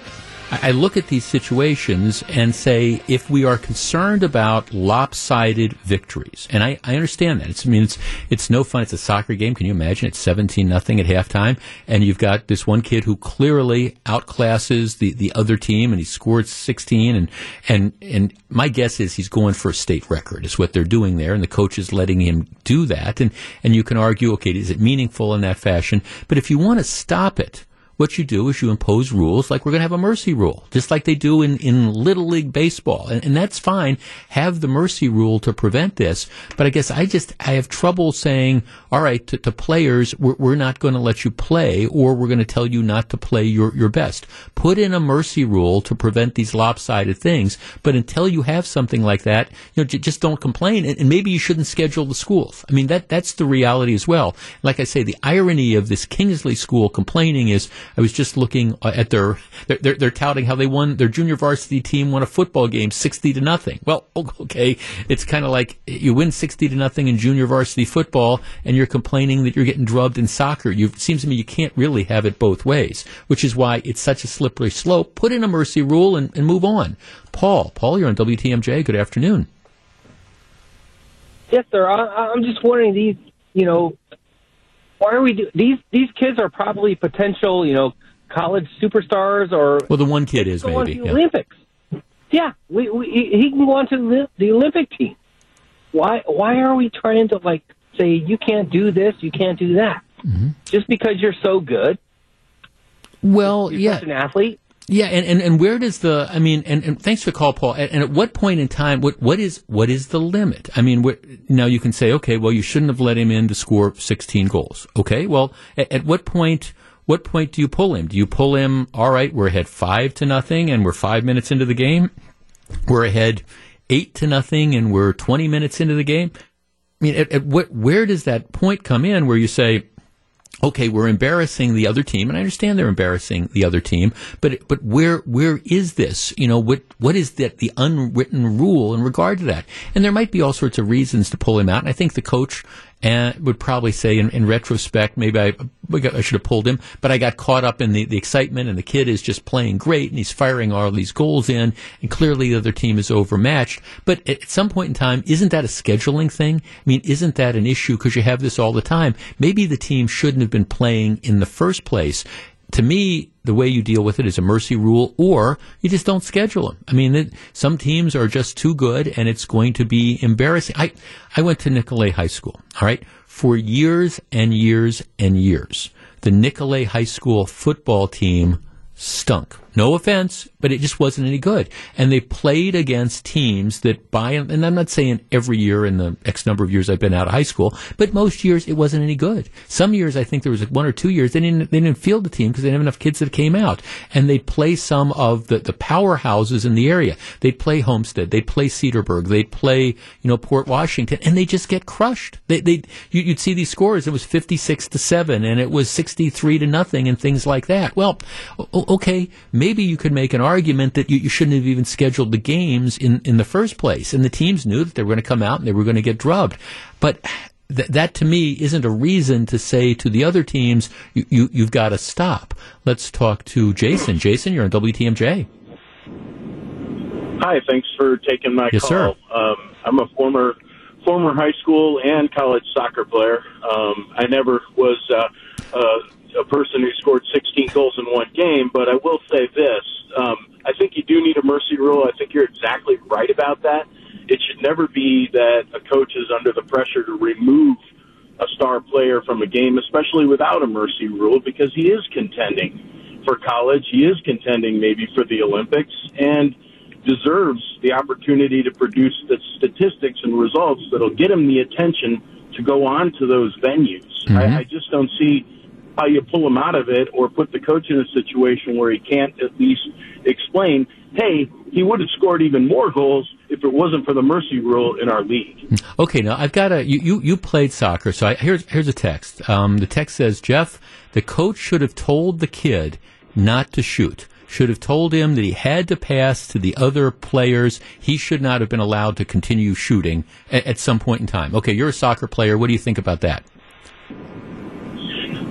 I look at these situations and say, if we are concerned about lopsided victories, and I, I understand that. It's, I mean, it's, it's no fun. It's a soccer game. Can you imagine? It's 17 nothing at halftime, and you've got this one kid who clearly outclasses the, the other team, and he scored 16, and, and, and my guess is he's going for a state record, is what they're doing there, and the coach is letting him do that, and, and you can argue, okay, is it meaningful in that fashion? But if you want to stop it, what you do is you impose rules like we're going to have a mercy rule, just like they do in, in Little League Baseball. And, and that's fine. Have the mercy rule to prevent this. But I guess I just, I have trouble saying, all right, to, to players, we're, we're not going to let you play or we're going to tell you not to play your, your best. Put in a mercy rule to prevent these lopsided things. But until you have something like that, you know, j- just don't complain. And, and maybe you shouldn't schedule the schools. I mean, that, that's the reality as well. Like I say, the irony of this Kingsley school complaining is, I was just looking uh, at their they're, they're, touting how they won their junior varsity team won a football game sixty to nothing. Well, okay, it's kind of like you win sixty to nothing in junior varsity football, and you're complaining that you're getting drubbed in soccer. You, it seems to me you can't really have it both ways, which is why it's such a slippery slope. Put in a mercy rule and, and move on. Paul, Paul, you're on WTMJ. Good afternoon. Yes, sir. I, I'm just wondering these, you know, why are we do these? These kids are probably potential, you know, college superstars or. Well, the one kid is maybe the yeah. Olympics. Yeah, we, we, he can go on to the, the Olympic team. Why? Why are we trying to like say you can't do this, you can't do that, mm-hmm. just because you're so good? Well, you're yeah, an athlete. Yeah, and, and, and where does the I mean, and, and thanks for the call, Paul. And, at what point in time, what what is what is the limit? I mean, now you can say, okay, well, you shouldn't have let him in to score 16 goals. Okay, well, at, at what point? What point do you pull him? Do you pull him? All right, we're ahead five to nothing, and we're five minutes into the game. We're ahead eight to nothing, and we're 20 minutes into the game. I mean, at, at what where does that point come in where you say, okay, we're embarrassing the other team, and I understand they're embarrassing the other team, but but where where is this? You know, what what is that the unwritten rule in regard to that? And there might be all sorts of reasons to pull him out, and I think the coach and would probably say in, in retrospect, maybe I, I should have pulled him, but I got caught up in the, the excitement and the kid is just playing great and he's firing all these goals in and clearly the other team is overmatched. But at some point in time, isn't that a scheduling thing? I mean, isn't that an issue because you have this all the time? Maybe the team shouldn't have been playing in the first place to me, the way you deal with it is a mercy rule, or you just don't schedule them. I mean, it, some teams are just too good, and it's going to be embarrassing. I I went to Nicolet High School. All right, for years and years and years, the Nicolet High School football team stunk. No offense, but it just wasn't any good. And they played against teams that by, and I'm not saying every year in the X number of years I've been out of high school, but most years it wasn't any good. Some years I think there was one or two years they didn't, they didn't field the team because they didn't have enough kids that came out. And they'd play some of the, the powerhouses in the area. They'd play Homestead, they'd play Cedarburg, they'd play, you know, Port Washington, and they just get crushed. They, they, you, you'd see these scores, it was 56 to 7, and it was 63 to nothing, and things like that. Well, okay, maybe you could make an argument that you, you shouldn't have even scheduled the games in, in the first place. And the teams knew that they were going to come out and they were going to get drubbed. But th- that to me isn't a reason to say to the other teams, you, you, you've got to stop. Let's talk to Jason. Jason, you're on WTMJ. Hi, thanks for taking my yes, call. Sir. Um, I'm a former former high school and college soccer player. Um, I never was uh, uh, a person who scored 16 goals in one game, but I will say this. Um, I think you do need a mercy rule. I think you're exactly right about that. It should never be that a coach is under the pressure to remove a star player from a game, especially without a mercy rule, because he is contending for college. He is contending maybe for the Olympics. And deserves the opportunity to produce the statistics and results that'll get him the attention to go on to those venues. Mm-hmm. I, I just don't see how you pull him out of it or put the coach in a situation where he can't at least explain, hey, he would have scored even more goals if it wasn't for the mercy rule in our league. Okay, now I've got a you. You, you played soccer, so I, here's here's a text. Um, the text says, Jeff, the coach should have told the kid not to shoot. Should have told him that he had to pass to the other players. He should not have been allowed to continue shooting at, at some point in time. Okay, you're a soccer player. What do you think about that?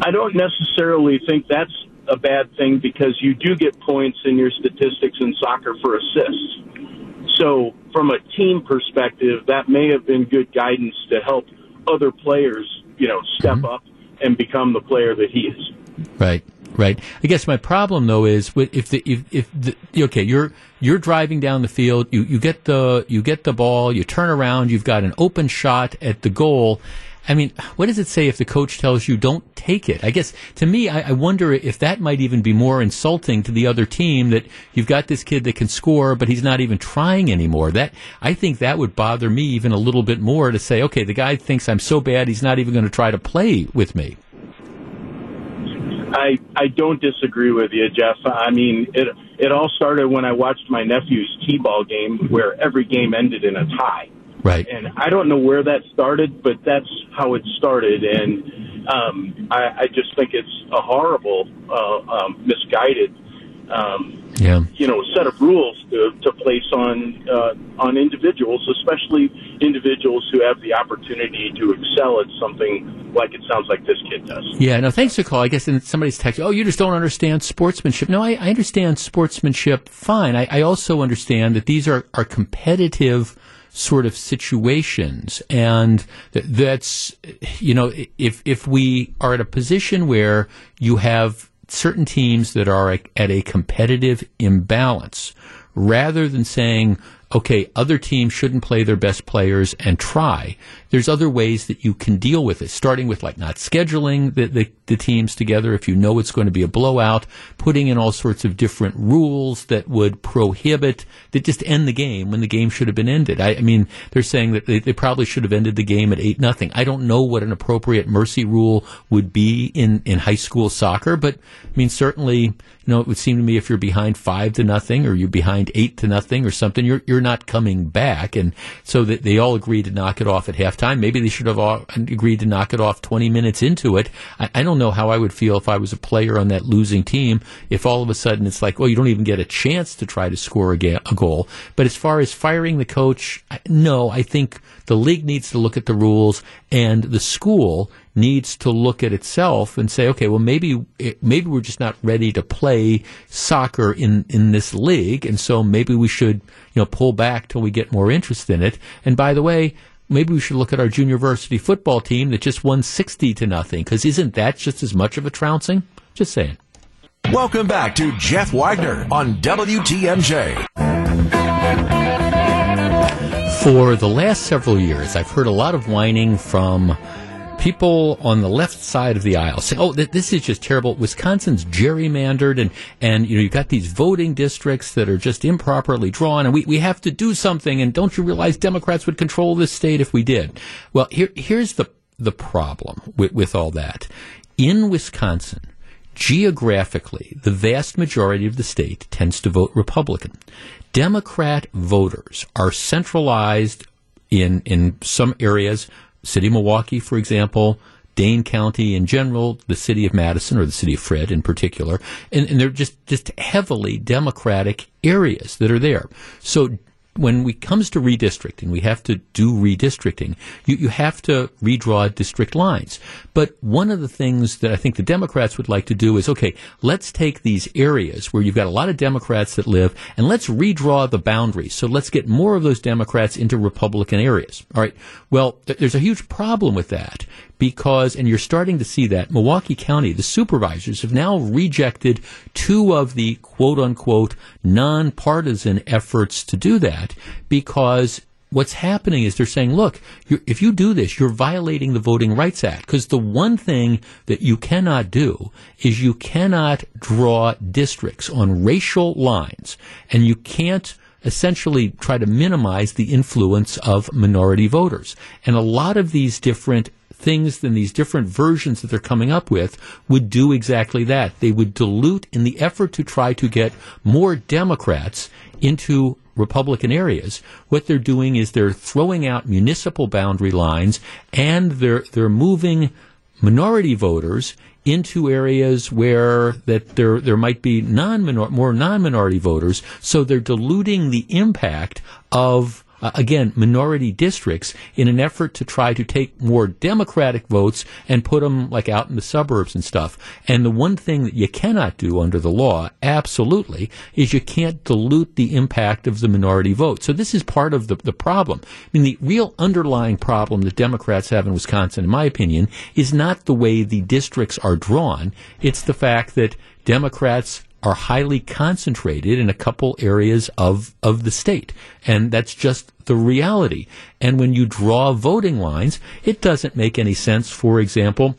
I don't necessarily think that's a bad thing because you do get points in your statistics in soccer for assists. So, from a team perspective, that may have been good guidance to help other players, you know, step mm-hmm. up and become the player that he is. Right. Right. I guess my problem though is if the if, if the okay you're you're driving down the field you, you get the you get the ball you turn around you've got an open shot at the goal I mean, what does it say if the coach tells you don't take it? I guess to me, I, I, wonder if that might even be more insulting to the other team that you've got this kid that can score, but he's not even trying anymore. That I think that would bother me even a little bit more to say, okay, the guy thinks I'm so bad, he's not even going to try to play with me. I I don't disagree with you, Jeff. I mean, it it all started when I watched my nephew's t-ball game, where every game ended in a tie. Right. And I don't know where that started, but that's how it started. And um, I, I just think it's a horrible, uh, um, misguided, um, yeah. you know, set of rules to, to place on uh, on individuals, especially individuals who have the opportunity to excel at something like it sounds like this kid does. Yeah. No, thanks for call. I guess in somebody's text, oh, you just don't understand sportsmanship. No, I, I understand sportsmanship fine. I, I also understand that these are, are competitive sort of situations. And that's, you know, if, if we are at a position where you have certain teams that are at a competitive imbalance, rather than saying, okay, other teams shouldn't play their best players and try. There's other ways that you can deal with it, starting with like not scheduling the, the, the, teams together if you know it's going to be a blowout, putting in all sorts of different rules that would prohibit, that just end the game when the game should have been ended. I, I mean, they're saying that they, they, probably should have ended the game at 8 nothing. I don't know what an appropriate mercy rule would be in, in high school soccer, but I mean, certainly, you know, it would seem to me if you're behind 5 to nothing or you're behind 8 to nothing or something, you're, you're not coming back. And so that they all agreed to knock it off at halftime. Maybe they should have agreed to knock it off 20 minutes into it. I, I, don't know how I would feel if I was a player on that losing team. If all of a sudden it's like, well, you don't even get a chance to try to score a, ga- a goal. But as far as firing the coach, no, I think the league needs to look at the rules and the school needs to look at itself and say, okay, well, maybe maybe we're just not ready to play soccer in in this league, and so maybe we should you know pull back till we get more interest in it. And by the way, maybe we should look at our junior varsity football team that just won 60 to nothing because isn't that just as much of a trouncing? Just saying. Welcome back to Jeff Wagner on WTMJ. For the last several years, I've heard a lot of whining from people on the left side of the aisle say, "Oh, th- this is just terrible. Wisconsin's gerrymandered, and and you know you've got these voting districts that are just improperly drawn, and we, we have to do something. And don't you realize Democrats would control this state if we did? Well, here here's the the problem with, with all that. In Wisconsin, geographically, the vast majority of the state tends to vote Republican. Democrat voters are centralized in in some areas City of Milwaukee, for example, Dane County in general, the city of Madison or the city of Fred in particular, and, and they're just, just heavily Democratic areas that are there. So when it comes to redistricting, we have to do redistricting. You, you have to redraw district lines. But one of the things that I think the Democrats would like to do is, okay, let's take these areas where you've got a lot of Democrats that live and let's redraw the boundaries. So let's get more of those Democrats into Republican areas. All right. Well, th- there's a huge problem with that because, and you're starting to see that, Milwaukee County, the supervisors have now rejected two of the quote unquote nonpartisan efforts to do that because what's happening is they're saying, look, if you do this, you're violating the Voting Rights Act. Because the one thing that you cannot do is you cannot draw districts on racial lines, and you can't essentially try to minimize the influence of minority voters. And a lot of these different things and these different versions that they're coming up with would do exactly that. They would dilute in the effort to try to get more Democrats into Republican areas. What they're doing is they're throwing out municipal boundary lines and they're they're moving minority voters into areas where that there there might be non more non minority voters. So they're diluting the impact of uh, again, minority districts in an effort to try to take more Democratic votes and put them like out in the suburbs and stuff. And the one thing that you cannot do under the law, absolutely, is you can't dilute the impact of the minority vote. So this is part of the, the problem. I mean, the real underlying problem that Democrats have in Wisconsin, in my opinion, is not the way the districts are drawn. It's the fact that Democrats are highly concentrated in a couple areas of, of the state. And that's just the reality. And when you draw voting lines, it doesn't make any sense, for example,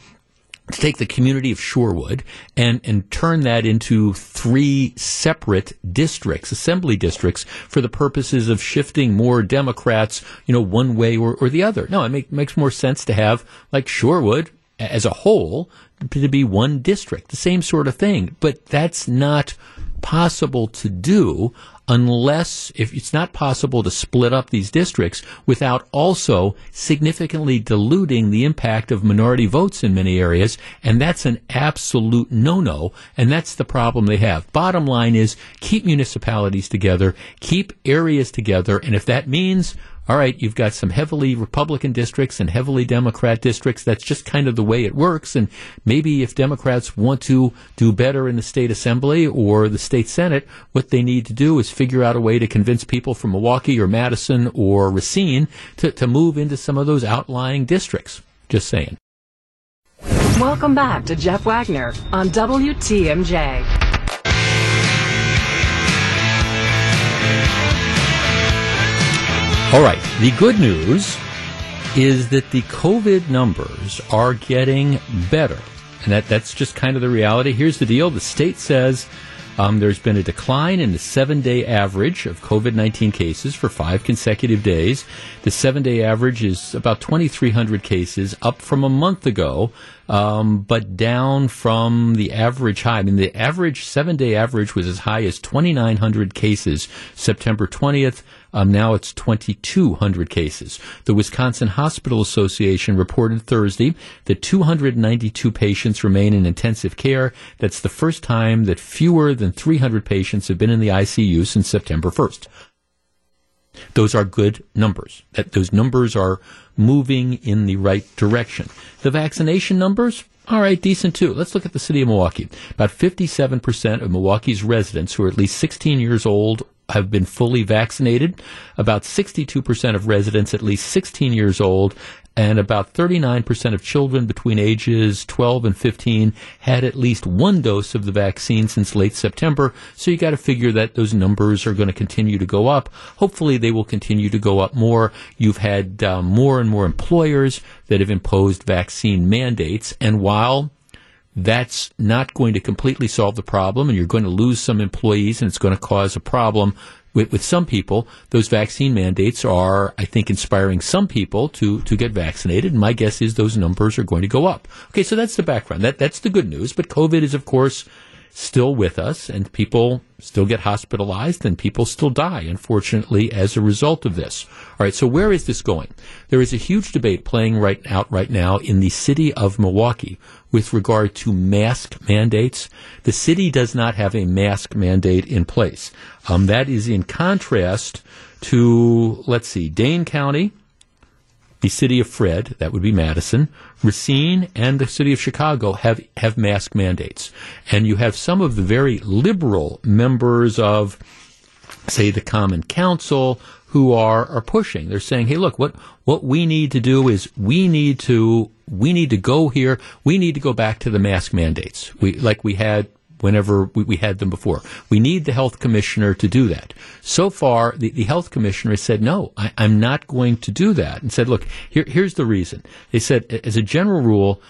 to take the community of Shorewood and, and turn that into three separate districts, assembly districts, for the purposes of shifting more Democrats, you know, one way or, or the other. No, it make, makes more sense to have like Shorewood as a whole to be one district, the same sort of thing. But that's not possible to do unless if it's not possible to split up these districts without also significantly diluting the impact of minority votes in many areas. And that's an absolute no-no. And that's the problem they have. Bottom line is keep municipalities together keep areas together. And if that means all right, you've got some heavily Republican districts and heavily Democrat districts. That's just kind of the way it works. And maybe if Democrats want to do better in the state assembly or the state senate, what they need to do is figure out a way to convince people from Milwaukee or Madison or Racine to, to move into some of those outlying districts. Just saying. Welcome back to Jeff Wagner on WTMJ. All right. The good news is that the COVID numbers are getting better. And that, that's just kind of the reality. Here's the deal. The state says um, there's been a decline in the seven day average of COVID 19 cases for five consecutive days. The seven day average is about 2,300 cases, up from a month ago, um, but down from the average high. I mean, the average seven day average was as high as 2,900 cases September 20th. Um, now it's 2,200 cases. The Wisconsin Hospital Association reported Thursday that 292 patients remain in intensive care. That's the first time that fewer than 300 patients have been in the ICU since September 1st. Those are good numbers. That those numbers are moving in the right direction. The vaccination numbers, all right, decent too. Let's look at the city of Milwaukee. About 57% of Milwaukee's residents who are at least 16 years old have been fully vaccinated. About 62% of residents at least 16 years old and about 39% of children between ages 12 and 15 had at least one dose of the vaccine since late September. So you got to figure that those numbers are going to continue to go up. Hopefully they will continue to go up more. You've had uh, more and more employers that have imposed vaccine mandates. And while that's not going to completely solve the problem, and you're going to lose some employees, and it's going to cause a problem with, with some people. Those vaccine mandates are, I think, inspiring some people to to get vaccinated. And my guess is those numbers are going to go up. Okay, so that's the background. That that's the good news. But COVID is, of course, still with us, and people still get hospitalized, and people still die, unfortunately, as a result of this. All right, so where is this going? There is a huge debate playing right out right now in the city of Milwaukee with regard to mask mandates. The city does not have a mask mandate in place. Um, that is in contrast to, let's see, Dane County, the city of Fred, that would be Madison, Racine, and the city of Chicago have, have mask mandates. And you have some of the very liberal members of, say, the Common Council who are, are pushing. They're saying, hey, look, what, what we need to do is we need to, we need to go here. We need to go back to the mask mandates. We, like we had whenever we, we, had them before. We need the health commissioner to do that. So far, the, the health commissioner has said, no, I, am not going to do that. And said, look, here, here's the reason. They said, as a general rule,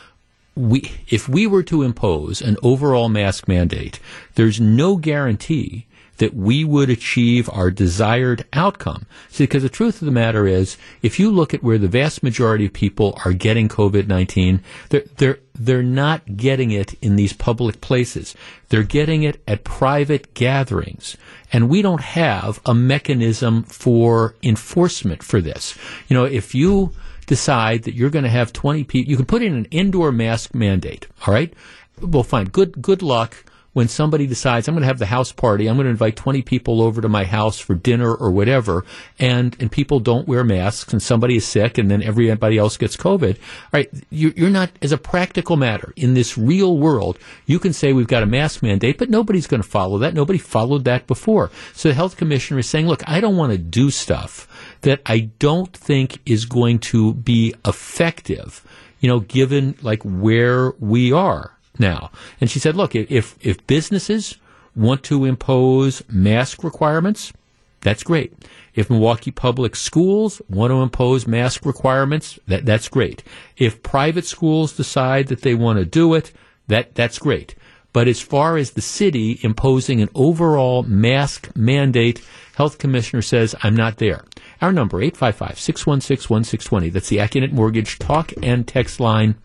we, if we were to impose an overall mask mandate, there's no guarantee that we would achieve our desired outcome. See, because the truth of the matter is, if you look at where the vast majority of people are getting COVID-19, they're, they're, they're not getting it in these public places. They're getting it at private gatherings. And we don't have a mechanism for enforcement for this. You know, if you decide that you're going to have 20 people, you can put in an indoor mask mandate, all right? Well, fine. Good, good luck when somebody decides I'm going to have the house party, I'm going to invite 20 people over to my house for dinner or whatever, and and people don't wear masks, and somebody is sick, and then everybody else gets COVID. All right, you're, you're not as a practical matter in this real world. You can say we've got a mask mandate, but nobody's going to follow that. Nobody followed that before. So the health commissioner is saying, look, I don't want to do stuff that I don't think is going to be effective. You know, given like where we are now. And she said, look, if, if businesses want to impose mask requirements, that's great. If Milwaukee Public Schools want to impose mask requirements, that, that's great. If private schools decide that they want to do it, that, that's great. But as far as the city imposing an overall mask mandate, health commissioner says, I'm not there. Our number, 855-616-1620. That's the Accunet Mortgage talk and text line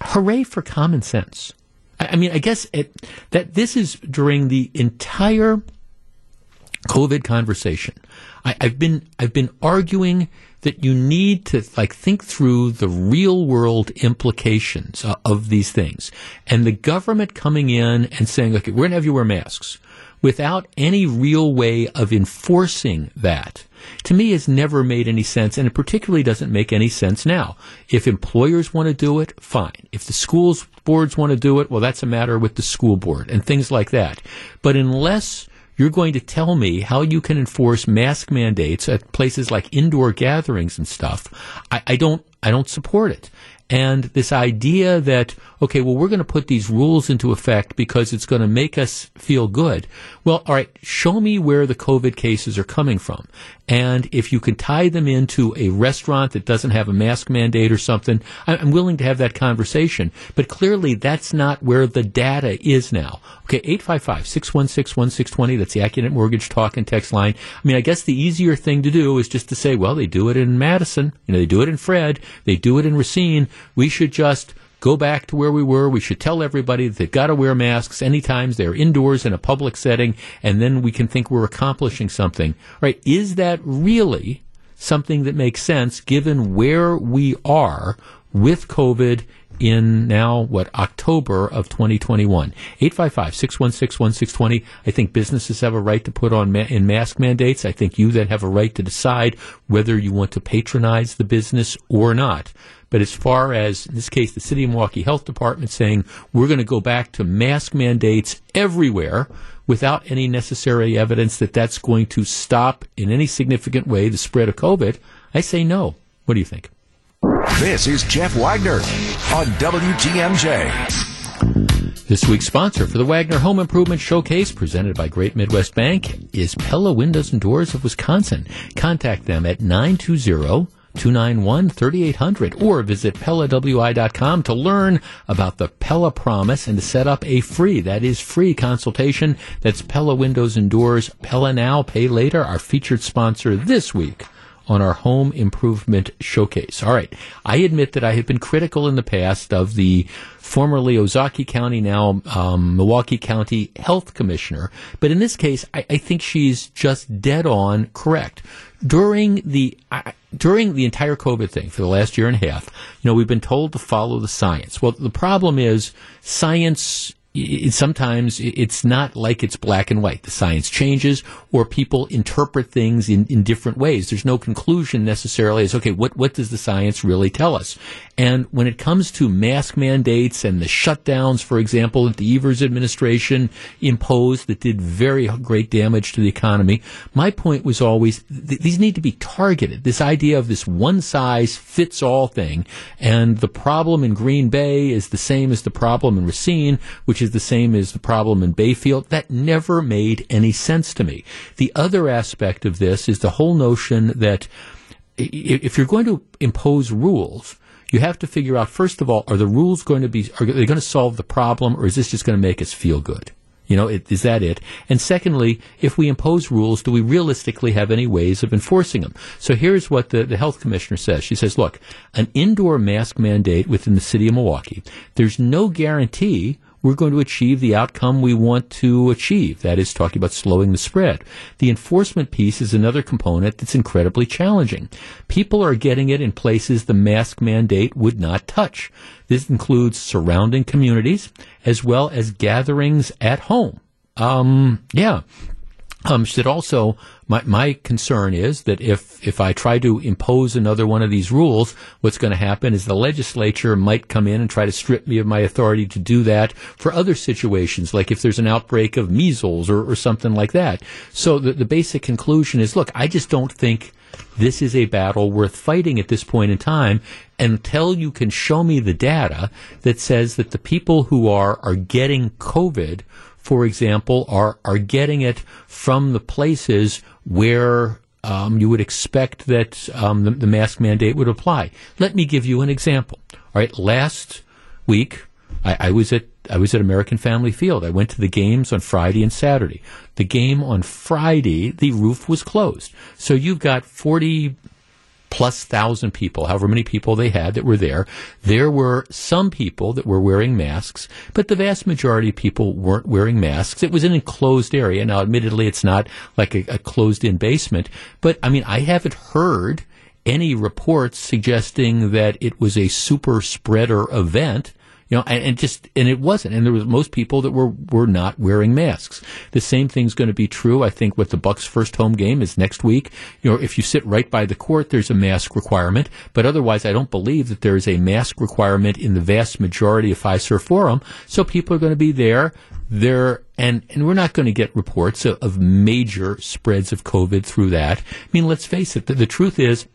hooray for common sense. I, I mean, I guess it, that this is during the entire COVID conversation. I, I've been I've been arguing that you need to like think through the real world implications uh, of these things, and the government coming in and saying, "Okay, we're going to have you wear masks," without any real way of enforcing that to me has never made any sense, and it particularly doesn't make any sense now. If employers want to do it, fine. If the schools boards want to do it, well, that's a matter with the school board and things like that. But unless you're going to tell me how you can enforce mask mandates at places like indoor gatherings and stuff, I, I don't I don't support it. And this idea that, okay, well, we're going to put these rules into effect because it's going to make us feel good. Well, all right, show me where the COVID cases are coming from. And if you can tie them into a restaurant that doesn't have a mask mandate or something, I'm willing to have that conversation. But clearly, that's not where the data is now. Okay, 855-616-1620. That's the Accunet Mortgage talk and text line. I mean, I guess the easier thing to do is just to say, well, they do it in Madison. You know, they do it in Fred. They do it in Racine. We should just go back to where we were. We should tell everybody that they've got to wear masks anytime they're indoors in a public setting, and then we can think we're accomplishing something. Right? Is that really something that makes sense given where we are with COVID in now, what, October of 2021. 855-616-1620. I think businesses have a right to put on ma- in mask mandates. I think you then have a right to decide whether you want to patronize the business or not. But as far as, in this case, the City of Milwaukee Health Department saying we're going to go back to mask mandates everywhere without any necessary evidence that that's going to stop in any significant way the spread of COVID, I say no. What do you think? This is Jeff Wagner on WTMJ. This week's sponsor for the Wagner Home Improvement Showcase, presented by Great Midwest Bank, is Pella Windows and Doors of Wisconsin. Contact them at 920 291 3800 or visit PellaWI.com to learn about the Pella Promise and to set up a free, that is free consultation. That's Pella Windows and Doors. Pella Now, Pay Later, our featured sponsor this week on our home improvement showcase. All right. I admit that I have been critical in the past of the formerly Ozaukee County, now um, Milwaukee County Health Commissioner, but in this case, I, I think she's just dead on correct. During the during the entire COVID thing for the last year and a half, you know, we've been told to follow the science. Well, the problem is science it, sometimes it's not like it's black and white. The science changes, or people interpret things in, in different ways. There's no conclusion necessarily as okay, what what does the science really tell us? And when it comes to mask mandates and the shutdowns, for example, that the Evers administration imposed that did very great damage to the economy, my point was always th- these need to be targeted. This idea of this one size fits all thing, and the problem in Green Bay is the same as the problem in Racine, which is the same as the problem in Bayfield. That never made any sense to me. The other aspect of this is the whole notion that if you're going to impose rules, you have to figure out first of all, are the rules going to be are they going to solve the problem, or is this just going to make us feel good? You know, it, is that it? And secondly, if we impose rules, do we realistically have any ways of enforcing them? So here's what the, the health commissioner says. She says, look, an indoor mask mandate within the city of Milwaukee, there's no guarantee we're going to achieve the outcome we want to achieve. That is talking about slowing the spread. The enforcement piece is another component that's incredibly challenging. People are getting it in places the mask mandate would not touch. This includes surrounding communities as well as gatherings at home. Um, yeah. Um, said also, my, my concern is that if, if I try to impose another one of these rules, what's going to happen is the legislature might come in and try to strip me of my authority to do that for other situations, like if there's an outbreak of measles or, or something like that. So the, the basic conclusion is, look, I just don't think this is a battle worth fighting at this point in time until you can show me the data that says that the people who are, are getting COVID for example, are are getting it from the places where um, you would expect that um, the, the, mask mandate would apply. Let me give you an example. All right, last week I, I, was at I was at American Family Field. I went to the games on Friday and Saturday. The game on Friday, the roof was closed, so you've got forty plus thousand people, however many people they had that were there. There were some people that were wearing masks, but the vast majority of people weren't wearing masks. It was an enclosed area. Now, admittedly, it's not like a, a closed in basement, but I mean, I haven't heard any reports suggesting that it was a super spreader event you know, and, and, just and it wasn't, and there was most people that were were not wearing masks. The same thing's going to be true, I think, with the Bucks' first home game is next week. You know, if you sit right by the court, there's a mask requirement, but otherwise, I don't believe that there is a mask requirement in the vast majority of Fiserv Forum. So people are going to be there. There and and we're not going to get reports of, of major spreads of COVID through that. I mean, let's face it. the, the truth is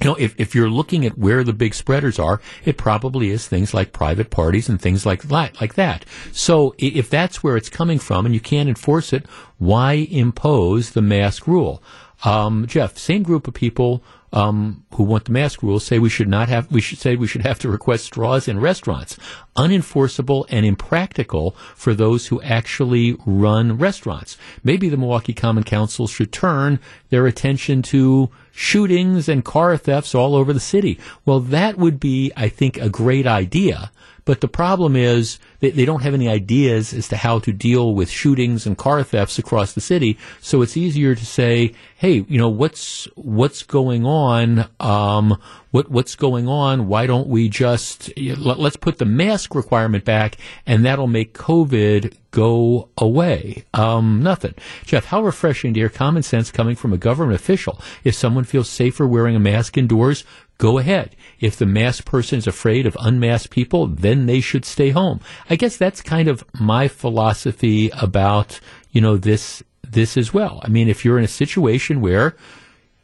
you know, if, if you're looking at where the big spreaders are, it probably is things like private parties and things like that, like that. So if that's where it's coming from and you can't enforce it, why impose the mask rule? Um, Jeff, same group of people um, who want the mask rule say we should not have we should say we should have to request straws in restaurants. Unenforceable and impractical for those who actually run restaurants. Maybe the Milwaukee Common Council should turn their attention to shootings and car thefts all over the city. Well that would be i think a great idea but the problem is they, they don't have any ideas as to how to deal with shootings and car thefts across the city. So it's easier to say, hey, you know, what's what's going on? Um, what what's going on? Why don't we just let's put the mask requirement back, and that'll make COVID go away. Um, nothing. Jeff, how refreshing to hear common sense coming from a government official. If someone feels safer wearing a mask indoors, go ahead. If the masked person is afraid of unmasked people, then they should stay home. I guess that's kind of my philosophy about, you know, this, this as well. I mean, if you're in a situation where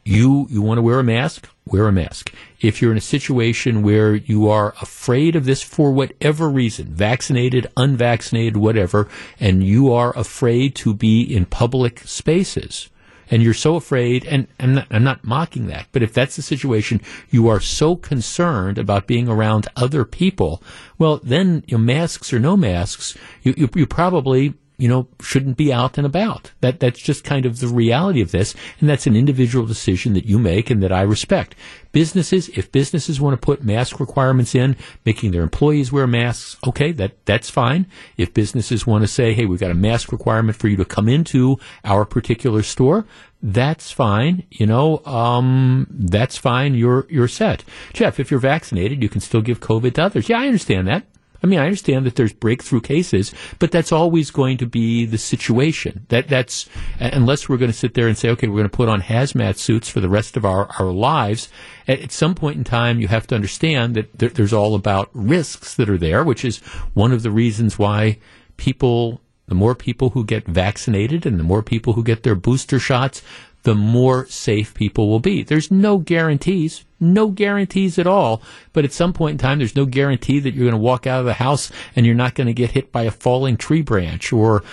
you, you want to wear a mask, wear a mask. If you're in a situation where you are afraid of this for whatever reason, vaccinated, unvaccinated, whatever, and you are afraid to be in public spaces, and you're so afraid, and I'm not, I'm not mocking that, but if that's the situation, you are so concerned about being around other people, well, then you know, masks or no masks, you, you, you probably you know, shouldn't be out and about. That that's just kind of the reality of this, and that's an individual decision that you make and that I respect. Businesses, if businesses want to put mask requirements in, making their employees wear masks, okay, that that's fine. If businesses want to say, hey, we've got a mask requirement for you to come into our particular store, that's fine. You know, um, that's fine. You're you're set. Jeff, if you're vaccinated, you can still give COVID to others. Yeah, I understand that. I mean, I understand that there's breakthrough cases, but that's always going to be the situation. That that's unless we're going to sit there and say, okay, we're going to put on hazmat suits for the rest of our, our lives. At, at some point in time, you have to understand that there, there's all about risks that are there, which is one of the reasons why people the more people who get vaccinated and the more people who get their booster shots, the more safe people will be. There's no guarantees, no guarantees at all. But at some point in time, there's no guarantee that you're going to walk out of the house and you're not going to get hit by a falling tree branch or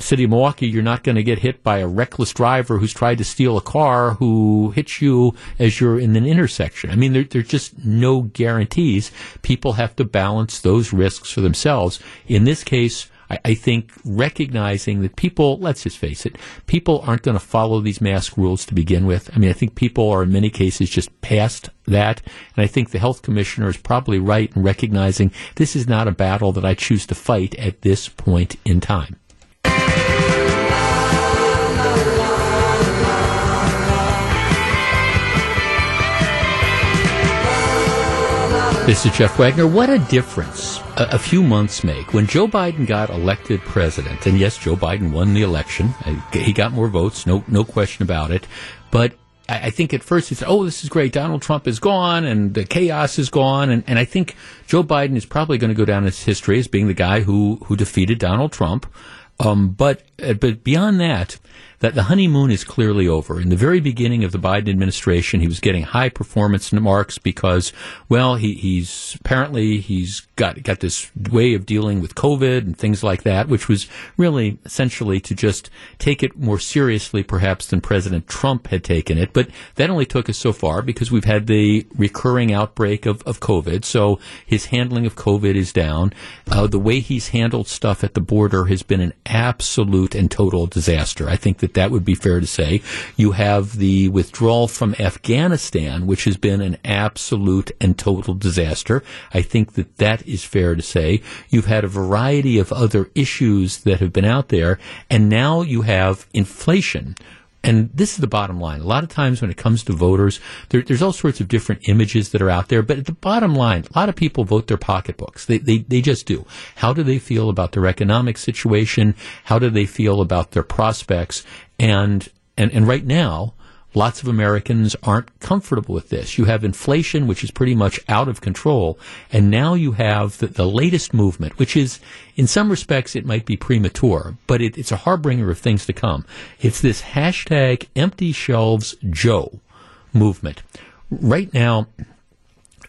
city of Milwaukee, you're not going to get hit by a reckless driver who's tried to steal a car who hits you as you're in an intersection. I mean, there, there's just no guarantees. People have to balance those risks for themselves. In this case, I, I think recognizing that people, let's just face it, people aren't going to follow these mask rules to begin with. I mean, I think people are in many cases just past that. And I think the health commissioner is probably right in recognizing this is not a battle that I choose to fight at this point in time. This is Jeff Wagner. What a difference a, a, few months make. When Joe Biden got elected president, and yes, Joe Biden won the election. He got more votes, no, no question about it. But I, I think at first he said, oh, this is great. Donald Trump is gone and the chaos is gone. And, and I think Joe Biden is probably going to go down in history as being the guy who, who defeated Donald Trump. Um, but, but beyond that, that the honeymoon is clearly over. In the very beginning of the Biden administration, he was getting high performance marks because, well, he, he's apparently he's got got this way of dealing with COVID and things like that, which was really essentially to just take it more seriously, perhaps than President Trump had taken it. But that only took us so far because we've had the recurring outbreak of, of COVID. So his handling of COVID is down. Uh, the way he's handled stuff at the border has been an absolute and total disaster. I think that that would be fair to say. You have the withdrawal from Afghanistan, which has been an absolute and total disaster. I think that that is fair to say. You've had a variety of other issues that have been out there, and now you have inflation and this is the bottom line. A lot of times when it comes to voters, there, there's all sorts of different images that are out there. But at the bottom line, a lot of people vote their pocketbooks. They, they, they just do. How do they feel about their economic situation? How do they feel about their prospects? And, and, and right now, Lots of Americans aren't comfortable with this. You have inflation, which is pretty much out of control, and now you have the, the latest movement, which is, in some respects, it might be premature, but it, it's a harbinger of things to come. It's this hashtag empty shelves Joe movement. Right now,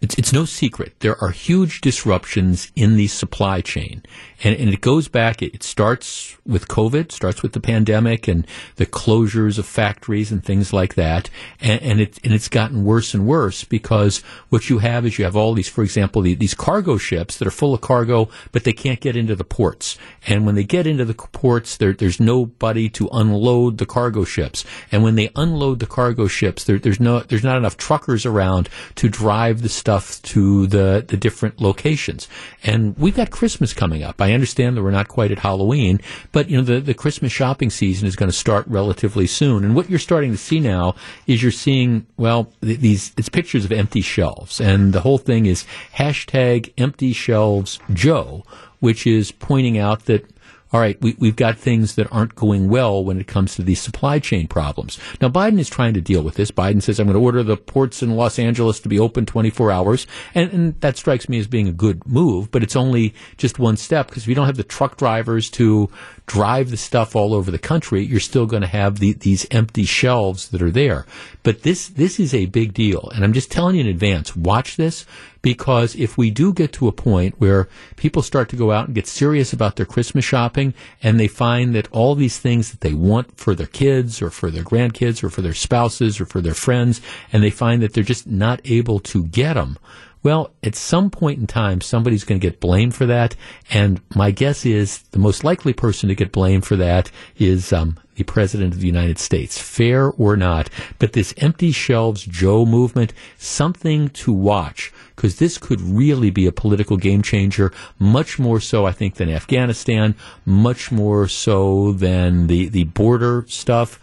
it's, it's no secret. There are huge disruptions in the supply chain. And, and it goes back, it, starts with COVID, starts with the pandemic and the closures of factories and things like that. And, and, it, and it's gotten worse and worse because what you have is you have all these, for example, the, these cargo ships that are full of cargo, but they can't get into the ports. And when they get into the ports, there, there's nobody to unload the cargo ships. And when they unload the cargo ships, there, there's no, there's not enough truckers around to drive the stuff to the, the different locations. And we've got Christmas coming up. I understand that we're not quite at Halloween, but you know the, the Christmas shopping season is going to start relatively soon. And what you're starting to see now is you're seeing well th- these it's pictures of empty shelves, and the whole thing is hashtag empty shelves Joe, which is pointing out that all right, we, we've got things that aren't going well when it comes to these supply chain problems. Now, Biden is trying to deal with this. Biden says, I'm going to order the ports in Los Angeles to be open 24 hours. And, and that strikes me as being a good move, but it's only just one step because if you don't have the truck drivers to drive the stuff all over the country, you're still going to have the, these empty shelves that are there. But this, this is a big deal. And I'm just telling you in advance, watch this because if we do get to a point where people start to go out and get serious about their Christmas shopping and they find that all these things that they want for their kids or for their grandkids or for their spouses or for their friends and they find that they're just not able to get them, well, at some point in time, somebody's going to get blamed for that. And my guess is the most likely person to get blamed for that is um, the President of the United States, fair or not. But this empty shelves Joe movement, something to watch because this could really be a political game changer, much more so, I think, than Afghanistan, much more so than the, the border stuff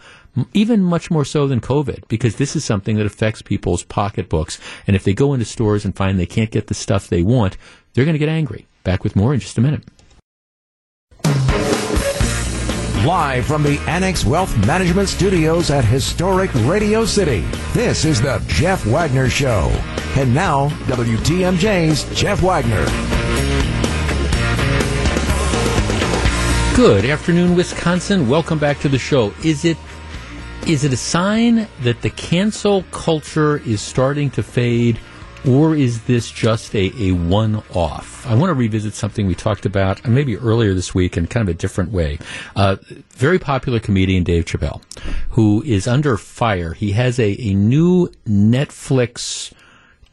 even much more so than COVID, because this is something that affects people's pocketbooks. And if they go into stores and find they can't get the stuff they want, they're going to get angry. Back with more in just a minute. Live from the Annex Wealth Management Studios at historic Radio City, this is the Jeff Wagner Show. And now, WTMJ's Jeff Wagner. Good afternoon, Wisconsin. Welcome back to the show. Is it is it a sign that the cancel culture is starting to fade? or is this just a, a one off? I want to revisit something we talked about uh, maybe earlier this week in kind of a different way. Uh, very popular comedian Dave Chappelle, who is under fire. He has a, a new Netflix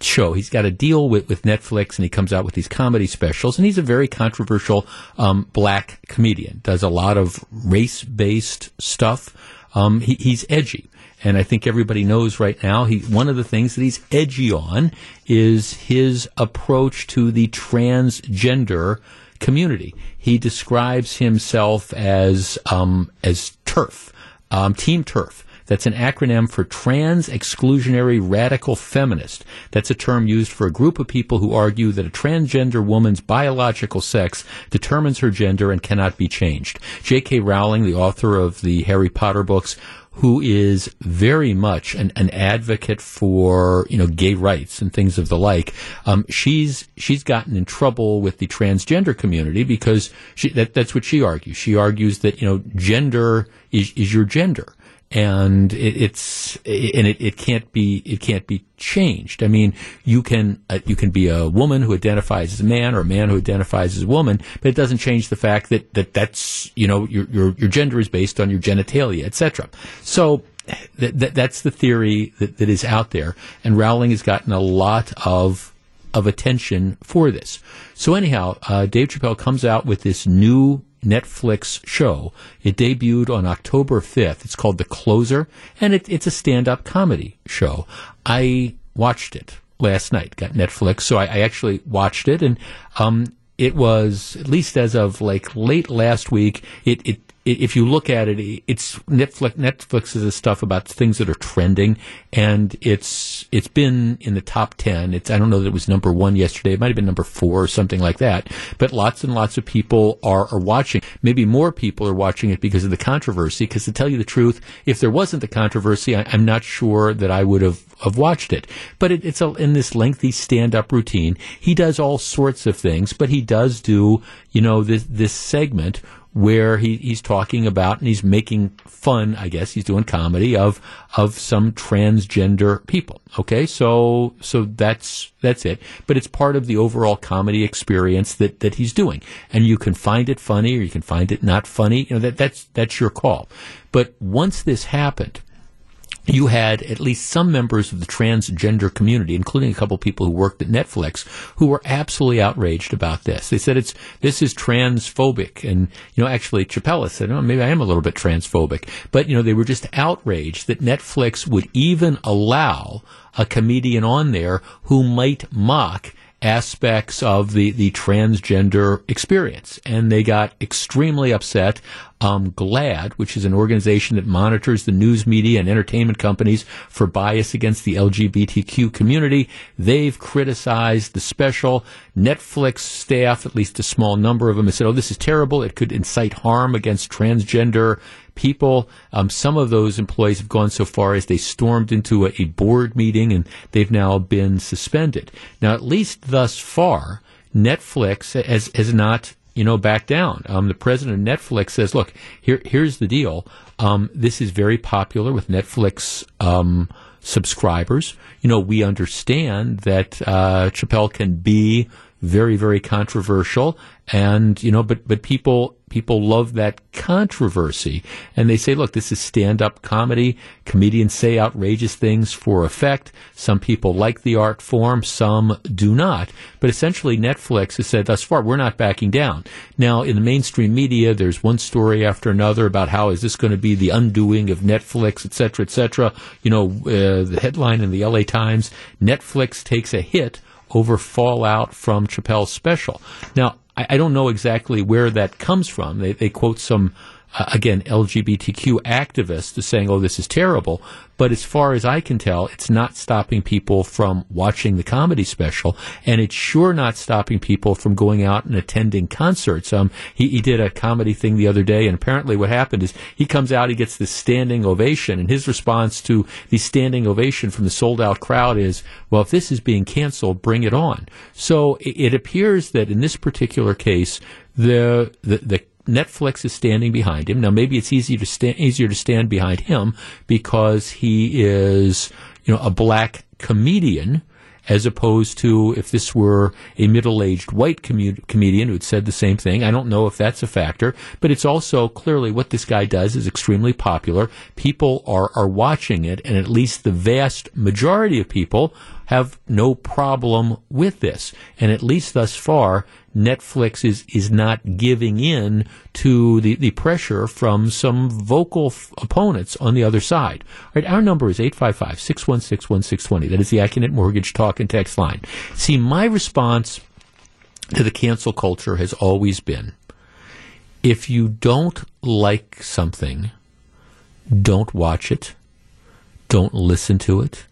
show. He's got a deal with, with Netflix and he comes out with these comedy specials and he's a very controversial um, black comedian. Does a lot of race based stuff. Um, he, he's edgy. And I think everybody knows right now, he, one of the things that he's edgy on is his approach to the transgender community. He describes himself as, um, as TERF, um, Team TERF. That's an acronym for Trans Exclusionary Radical Feminist. That's a term used for a group of people who argue that a transgender woman's biological sex determines her gender and cannot be changed. J.K. Rowling, the author of the Harry Potter books, who is very much an, an, advocate for you know gay rights and things of the like. Um, she's she's gotten in trouble with the transgender community because she, that, that's what she argues. She argues that you know gender is, is your gender and it, it's and it, it can't be it can't be changed. I mean, you can uh, you can be a woman who identifies as a man or a man who identifies as a woman, but it doesn't change the fact that, that that's you know your your, your gender is based on your genitalia, etc. So. That, that's the theory that, that is out there, and Rowling has gotten a lot of of attention for this. So anyhow, uh, Dave Chappelle comes out with this new Netflix show. It debuted on October 5th. It's called The Closer, and it, it's a stand up comedy show. I watched it last night, got Netflix, so I, I actually watched it, and um, it was, at least as of like late last week, it, it if you look at it, it's Netflix. Netflix is stuff about things that are trending, and it's it's been in the top ten. It's I don't know that it was number one yesterday. It might have been number four or something like that. But lots and lots of people are are watching. Maybe more people are watching it because of the controversy. Because to tell you the truth, if there wasn't the controversy, I, am not sure that I would have have watched it. But it, it's a, in this lengthy stand up routine. He does all sorts of things, but he does do you know this this segment where he, he's talking about and he's making fun, I guess he's doing comedy of of some transgender people. Okay, so so that's that's it. But it's part of the overall comedy experience that, that he's doing. And you can find it funny or you can find it not funny. You know, that that's that's your call. But once this happened, you had at least some members of the transgender community, including a couple people who worked at Netflix, who were absolutely outraged about this. They said it's this is transphobic, and you know, actually, Chappelle said, "Oh, maybe I am a little bit transphobic," but you know, they were just outraged that Netflix would even allow a comedian on there who might mock aspects of the, the transgender experience. And they got extremely upset. Um, GLAAD, which is an organization that monitors the news media and entertainment companies for bias against the LGBTQ community, they've criticized the special. Netflix staff, at least a small number of them, have said, oh, this is terrible. It could incite harm against transgender people. Um, some of those employees have gone so far as they stormed into a, a board meeting and they've now been suspended. Now, at least thus far, Netflix has, has not you know, back down. Um, the president of Netflix says, "Look, here, here's the deal. Um, this is very popular with Netflix um, subscribers. You know, we understand that uh, Chappelle can be very, very controversial. And, you know, but, but people, people love that controversy. And they say, look, this is stand up comedy. Comedians say outrageous things for effect. Some people like the art form, some do not. But essentially, Netflix has said thus far, we're not backing down. Now, in the mainstream media, there's one story after another about how is this going to be the undoing of Netflix, et cetera, et cetera. You know, uh, the headline in the LA Times, Netflix takes a hit over fallout from Chappelle's special. Now, I, I don't know exactly where that comes from. They, they quote some, uh, again, LGBTQ activists saying, oh, this is terrible. But as far as I can tell, it's not stopping people from watching the comedy special, and it's sure not stopping people from going out and attending concerts. Um, he, he did a comedy thing the other day, and apparently what happened is he comes out, he gets this standing ovation, and his response to the standing ovation from the sold out crowd is, well, if this is being canceled, bring it on. So it, it appears that in this particular case, the, the, the Netflix is standing behind him. Now, maybe it's easier to stand, easier to stand behind him because he is, you know, a black comedian as opposed to if this were a middle-aged white com- comedian who'd said the same thing. I don't know if that's a factor, but it's also clearly what this guy does is extremely popular. People are, are watching it, and at least the vast majority of people have no problem with this. And at least thus far, Netflix is, is not giving in to the, the pressure from some vocal f- opponents on the other side. All right, our number is 855-616-1620. That is the Accunet Mortgage Talk and Text line. See, my response to the cancel culture has always been, if you don't like something, don't watch it, don't listen to it,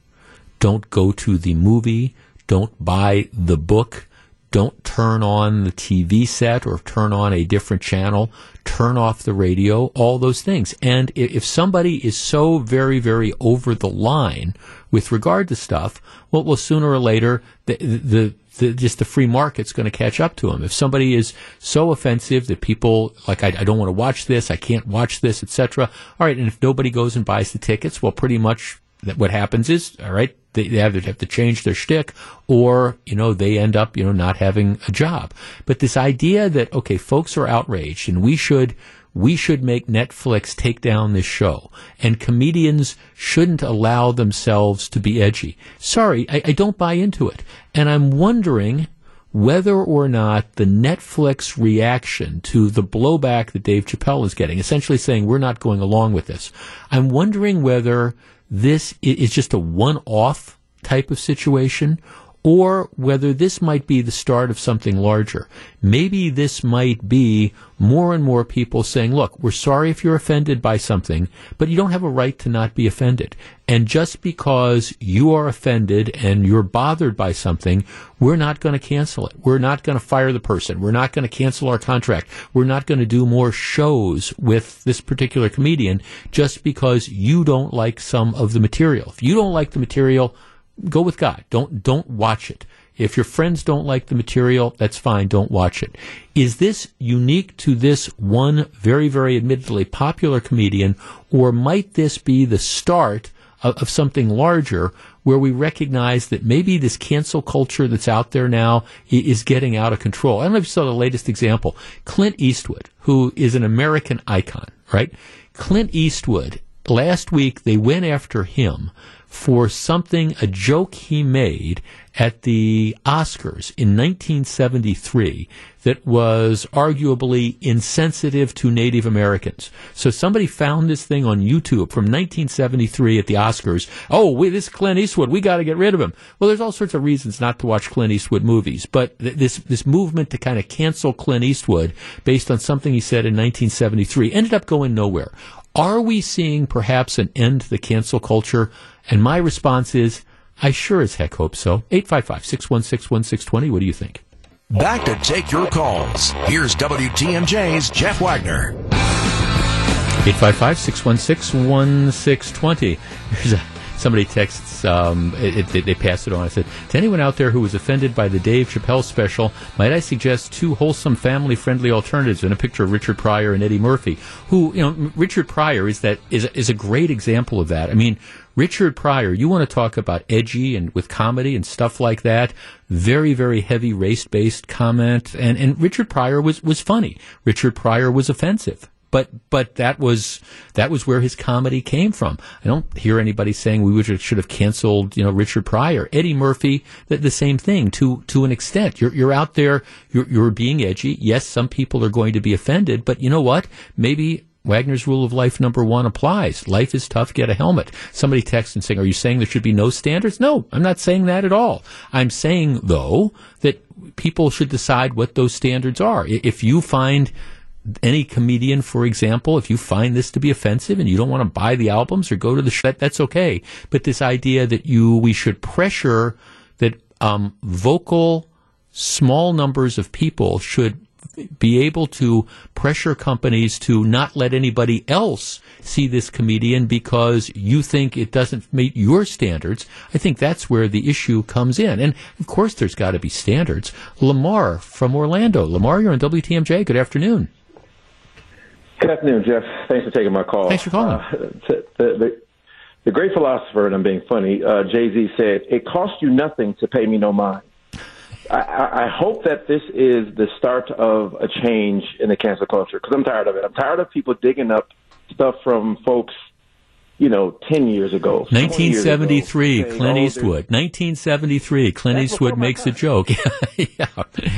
don't go to the movie, don't buy the book, don't turn on the TV set or turn on a different channel, turn off the radio, all those things. And if somebody is so very, very over the line with regard to stuff, well, well sooner or later, the, the, the, just the free market's going to catch up to them. If somebody is so offensive that people like, I, I don't want to watch this, I can't watch this, etc. All right, and if nobody goes and buys the tickets, well, pretty much that what happens is, all right, they, either have to change their shtick or, you know, they end up, you know, not having a job. But this idea that, okay, folks are outraged and we should, we should make Netflix take down this show and comedians shouldn't allow themselves to be edgy. Sorry, I, I don't buy into it. And I'm wondering, whether or not the Netflix reaction to the blowback that Dave Chappelle is getting, essentially saying we're not going along with this. I'm wondering whether this is just a one off type of situation or whether this might be the start of something larger. Maybe this might be more and more people saying, look, we're sorry if you're offended by something, but you don't have a right to not be offended. And just because you are offended and you're bothered by something, we're not going to cancel it. We're not going to fire the person. We're not going to cancel our contract. We're not going to do more shows with this particular comedian just because you don't like some of the material. If you don't like the material, go with God. Don't don't watch it. If your friends don't like the material, that's fine. Don't watch it. Is this unique to this one very, very admittedly popular comedian, or might this be the start of, of something larger where we recognize that maybe this cancel culture that's out there now is getting out of control? I don't know if you saw the latest example. Clint Eastwood, who is an American icon, right? Clint Eastwood, last week they went after him for something, a joke he made at the Oscars in 1973 that was arguably insensitive to Native Americans. So somebody found this thing on YouTube from 1973 at the Oscars. Oh, we, this Clint Eastwood, we got to get rid of him. Well, there's all sorts of reasons not to watch Clint Eastwood movies, but th- this this movement to kind of cancel Clint Eastwood based on something he said in 1973 ended up going nowhere. Are we seeing perhaps an end to the cancel culture? And my response is, I sure as heck hope so. 855 616 1620. What do you think? Back to take your calls. Here's WTMJ's Jeff Wagner. 855 616 1620. Somebody texts, um, it, it, they pass it on. I said, to anyone out there who was offended by the Dave Chappelle special, might I suggest two wholesome, family-friendly alternatives and a picture of Richard Pryor and Eddie Murphy, who, you know, Richard Pryor is that, is, is a great example of that. I mean, Richard Pryor, you want to talk about edgy and with comedy and stuff like that. Very, very heavy race based comment. And, and Richard Pryor was, was funny. Richard Pryor was offensive but but that was that was where his comedy came from. I don't hear anybody saying we should, have canceled, you know, Richard Pryor, Eddie Murphy, the, the same thing to to an extent. You're you're out there, you're you're being edgy. Yes, some people are going to be offended, but you know what? Maybe Wagner's rule of life number one applies. Life is tough. Get a helmet. Somebody texts and saying, "Are you saying there should be no standards?" No, I'm not saying that at all. I'm saying though that people should decide what those standards are. If you find any comedian, for example, if you find this to be offensive and you don't want to buy the albums or go to the show, that's okay. But this idea that you we should pressure that um, vocal small numbers of people should be able to pressure companies to not let anybody else see this comedian because you think it doesn't meet your standards. I think that's where the issue comes in. And of course, there's got to be standards. Lamar from Orlando. Lamar, you're on WTMJ. Good afternoon. Good afternoon, Jeff. Thanks for taking my call. Thanks for calling. Uh, the, the, the, great philosopher, and I'm being funny, uh, Jay Z said, It costs you nothing to pay me no mind. I, I hope that this is the start of a change in the cancel culture because I'm tired of it. I'm tired of people digging up stuff from folks you know, 10 years ago. 1973, years ago, Clint oh, Eastwood. 1973, Clint Eastwood makes a joke. yeah.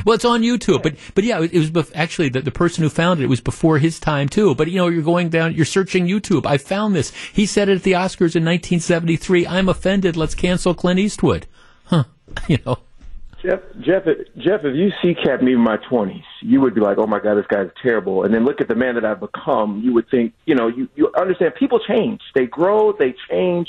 Well, it's on YouTube, but but yeah, it, it was bef- actually the, the person who found it, it was before his time too. But you know, you're going down, you're searching YouTube. I found this. He said it at the Oscars in 1973. I'm offended. Let's cancel Clint Eastwood. Huh? You know. Jeff, Jeff, Jeff, if you see Cap me in my twenties, you would be like, "Oh my God, this guy's terrible." And then look at the man that I've become. You would think, you know, you you understand. People change. They grow. They change.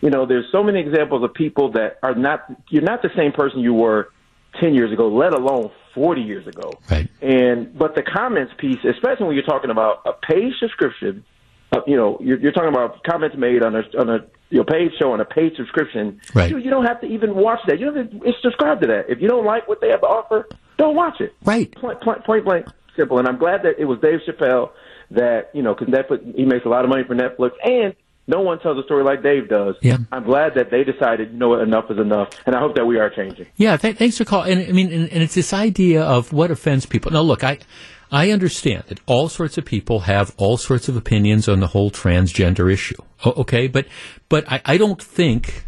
You know, there's so many examples of people that are not. You're not the same person you were ten years ago, let alone forty years ago. Right. And but the comments piece, especially when you're talking about a paid subscription, uh, you know, you're, you're talking about comments made on a on a you know, paid show on a paid subscription. Right. Dude, you don't have to even watch that. You don't have to subscribe to that. If you don't like what they have to offer, don't watch it. Right. Point, point, point blank, simple. And I'm glad that it was Dave Chappelle that you know, because Netflix he makes a lot of money for Netflix, and no one tells a story like Dave does. Yeah. I'm glad that they decided, you know what, enough is enough, and I hope that we are changing. Yeah, th- thanks for calling. And I mean, and, and it's this idea of what offends people. Now, look, I I understand that all sorts of people have all sorts of opinions on the whole transgender issue. Okay, but but I, I don't think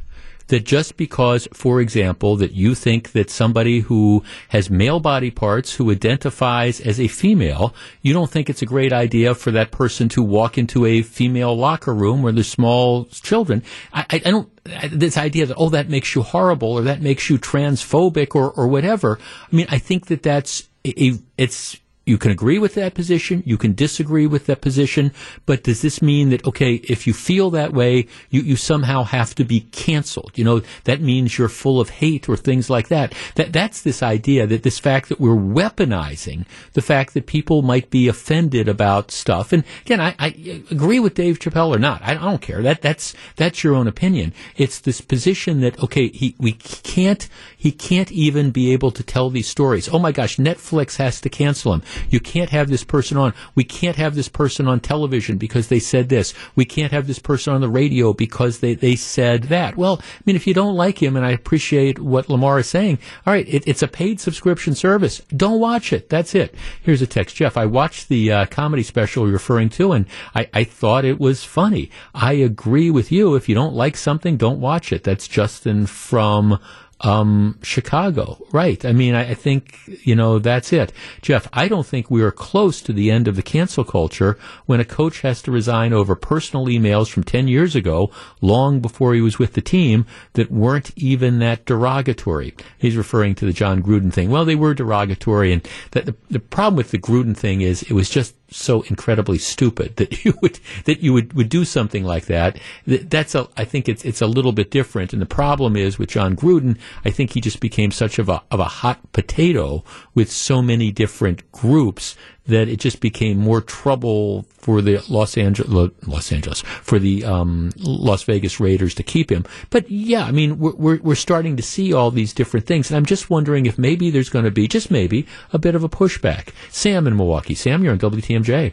that just because, for example, that you think that somebody who has male body parts who identifies as a female, you don't think it's a great idea for that person to walk into a female locker room where there's small children. I, I, don't. This idea that oh that makes you horrible or that makes you transphobic or or whatever. I mean, I think that that's a- it's you can agree with that position, you can disagree with that position, but does this mean that, okay, if you feel that way, you, you somehow have to be canceled? You know, that means you're full of hate or things like that. That, that's this idea that this fact that we're weaponizing the fact that people might be offended about stuff. And again, I, I agree with Dave Chappelle or not. I, I don't care. That, that's, that's your own opinion. It's this position that, okay, he, we can't, he can't even be able to tell these stories. Oh my gosh, Netflix has to cancel him. You can't have this person on. We can't have this person on television because they said this. We can't have this person on the radio because they, they said that. Well, I mean, if you don't like him, and I appreciate what Lamar is saying, all right, it, it's a paid subscription service. Don't watch it. That's it. Here's a text. Jeff, I watched the uh, comedy special you're referring to, and I, I thought it was funny. I agree with you. If you don't like something, don't watch it. That's Justin from um, Chicago. Right. I mean, I, I think, you know, that's it. Jeff, I don't think we are close to the end of the cancel culture when a coach has to resign over personal emails from 10 years ago, long before he was with the team, that weren't even that derogatory. He's referring to the Jon Gruden thing. Well, they were derogatory. And the, the problem with the Gruden thing is it was just so incredibly stupid that you would that you would, would do something like that. Th- That's a I think it's it's a little bit different. And the problem is with Jon Gruden, I think he just became such of a of a hot potato with so many different groups that it just became more trouble for the Los Angeles Los Angeles for the um, Las Vegas Raiders to keep him. But yeah, I mean we're, we're we're starting to see all these different things, and I'm just wondering if maybe there's going to be just maybe a bit of a pushback. Sam in Milwaukee. Sam, you're on WTMJ.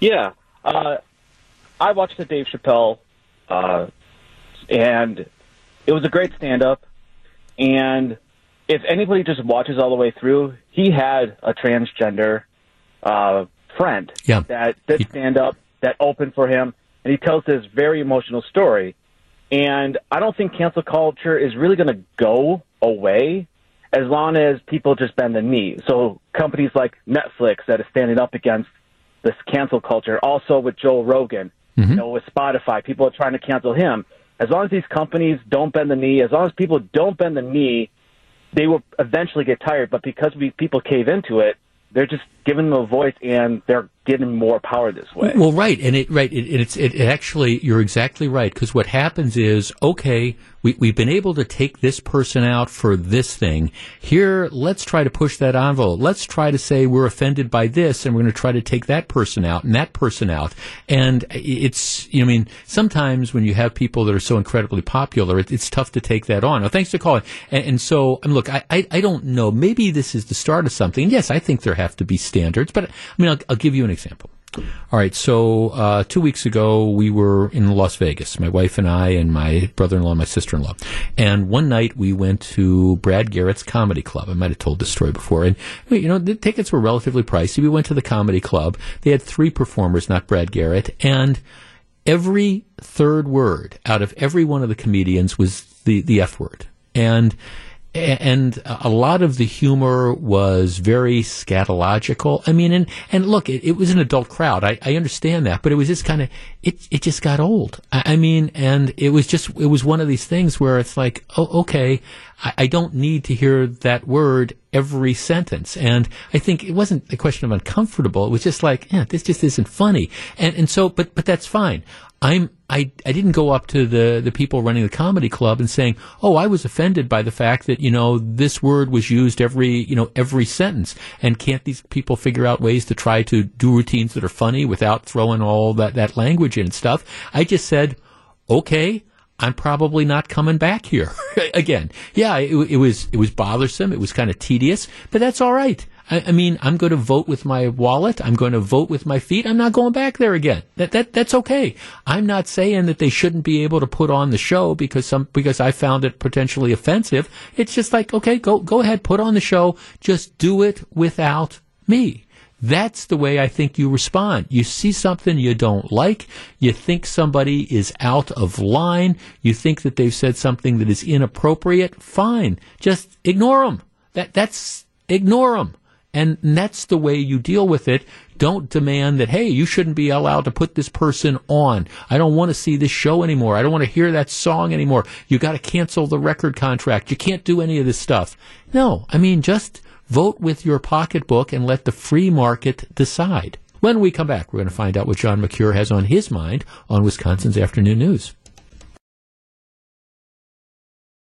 Yeah, uh, I watched the Dave Chappelle, uh, and it was a great stand-up. And if anybody just watches all the way through, he had a transgender uh, friend Yeah. that did stand up, that opened for him, and he tells this very emotional story. And I don't think cancel culture is really going to go away as long as people just bend the knee. So companies like Netflix that is standing up against this cancel culture, also with Joe Rogan, you know, with Spotify, people are trying to cancel him. As long as these companies don't bend the knee, as long as people don't bend the knee, they will eventually get tired. But because we people cave into it, they're just giving them a voice and they're getting more power this way. Well, right, and it right, it, it's it, actually you're exactly right because what happens is okay, we we've been able to take this person out for this thing. Here, let's try to push that envelope. Let's try to say we're offended by this, and we're going to try to take that person out and that person out. And it's you know, I mean, sometimes when you have people that are so incredibly popular, it, it's tough to take that on. Thanks for calling. And, and so, and look, I, I I don't know. Maybe this is the start of something. Yes, I think there have to be standards, but I mean, I'll, I'll give you an example. All right, so uh, two weeks ago we were in Las Vegas, my wife and I, and my brother-in-law, my sister-in-law, and one night we went to Brad Garrett's Comedy Club. I might have told this story before, and you know the tickets were relatively pricey. We went to the comedy club. They had three performers, not Brad Garrett, and every third word out of every one of the comedians was the, the F word. And and a lot of the humor was very scatological. I mean, and, and look, it, it was an adult crowd. I, I understand that, but it was just kind of, it, it just got old. I, I, mean, and it was just, it was one of these things where it's like, oh, okay, I, I don't need to hear that word every sentence. And I think it wasn't a question of uncomfortable. It was just like, yeah, this just isn't funny. And, and so, but, but that's fine. I'm I, I didn't go up to the, the people running the comedy club and saying, oh, I was offended by the fact that, you know, this word was used every, you know, every sentence. And can't these people figure out ways to try to do routines that are funny without throwing all that, that language in and stuff? I just said, okay, I'm probably not coming back here again. Yeah, it, it was, it was bothersome. It was kind of tedious, but that's all right. I, I, mean, I'm going to vote with my wallet. I'm going to vote with my feet. I'm not going back there again. That, that, that's okay. I'm not saying that they shouldn't be able to put on the show because some, because I found it potentially offensive. It's just like, okay, go, go ahead, put on the show. Just do it without me. That's the way I think you respond. You see something you don't like. You think somebody is out of line. You think that they've said something that is inappropriate. Fine. Just ignore them. That, that's, ignore them. And that's the way you deal with it. Don't demand that, hey, you shouldn't be allowed to put this person on. I don't want to see this show anymore. I don't want to hear that song anymore. You got to cancel the record contract. You can't do any of this stuff. No, I mean, just vote with your pocketbook and let the free market decide. When we come back, we're going to find out what John Mercure has on his mind on Wisconsin's Afternoon News.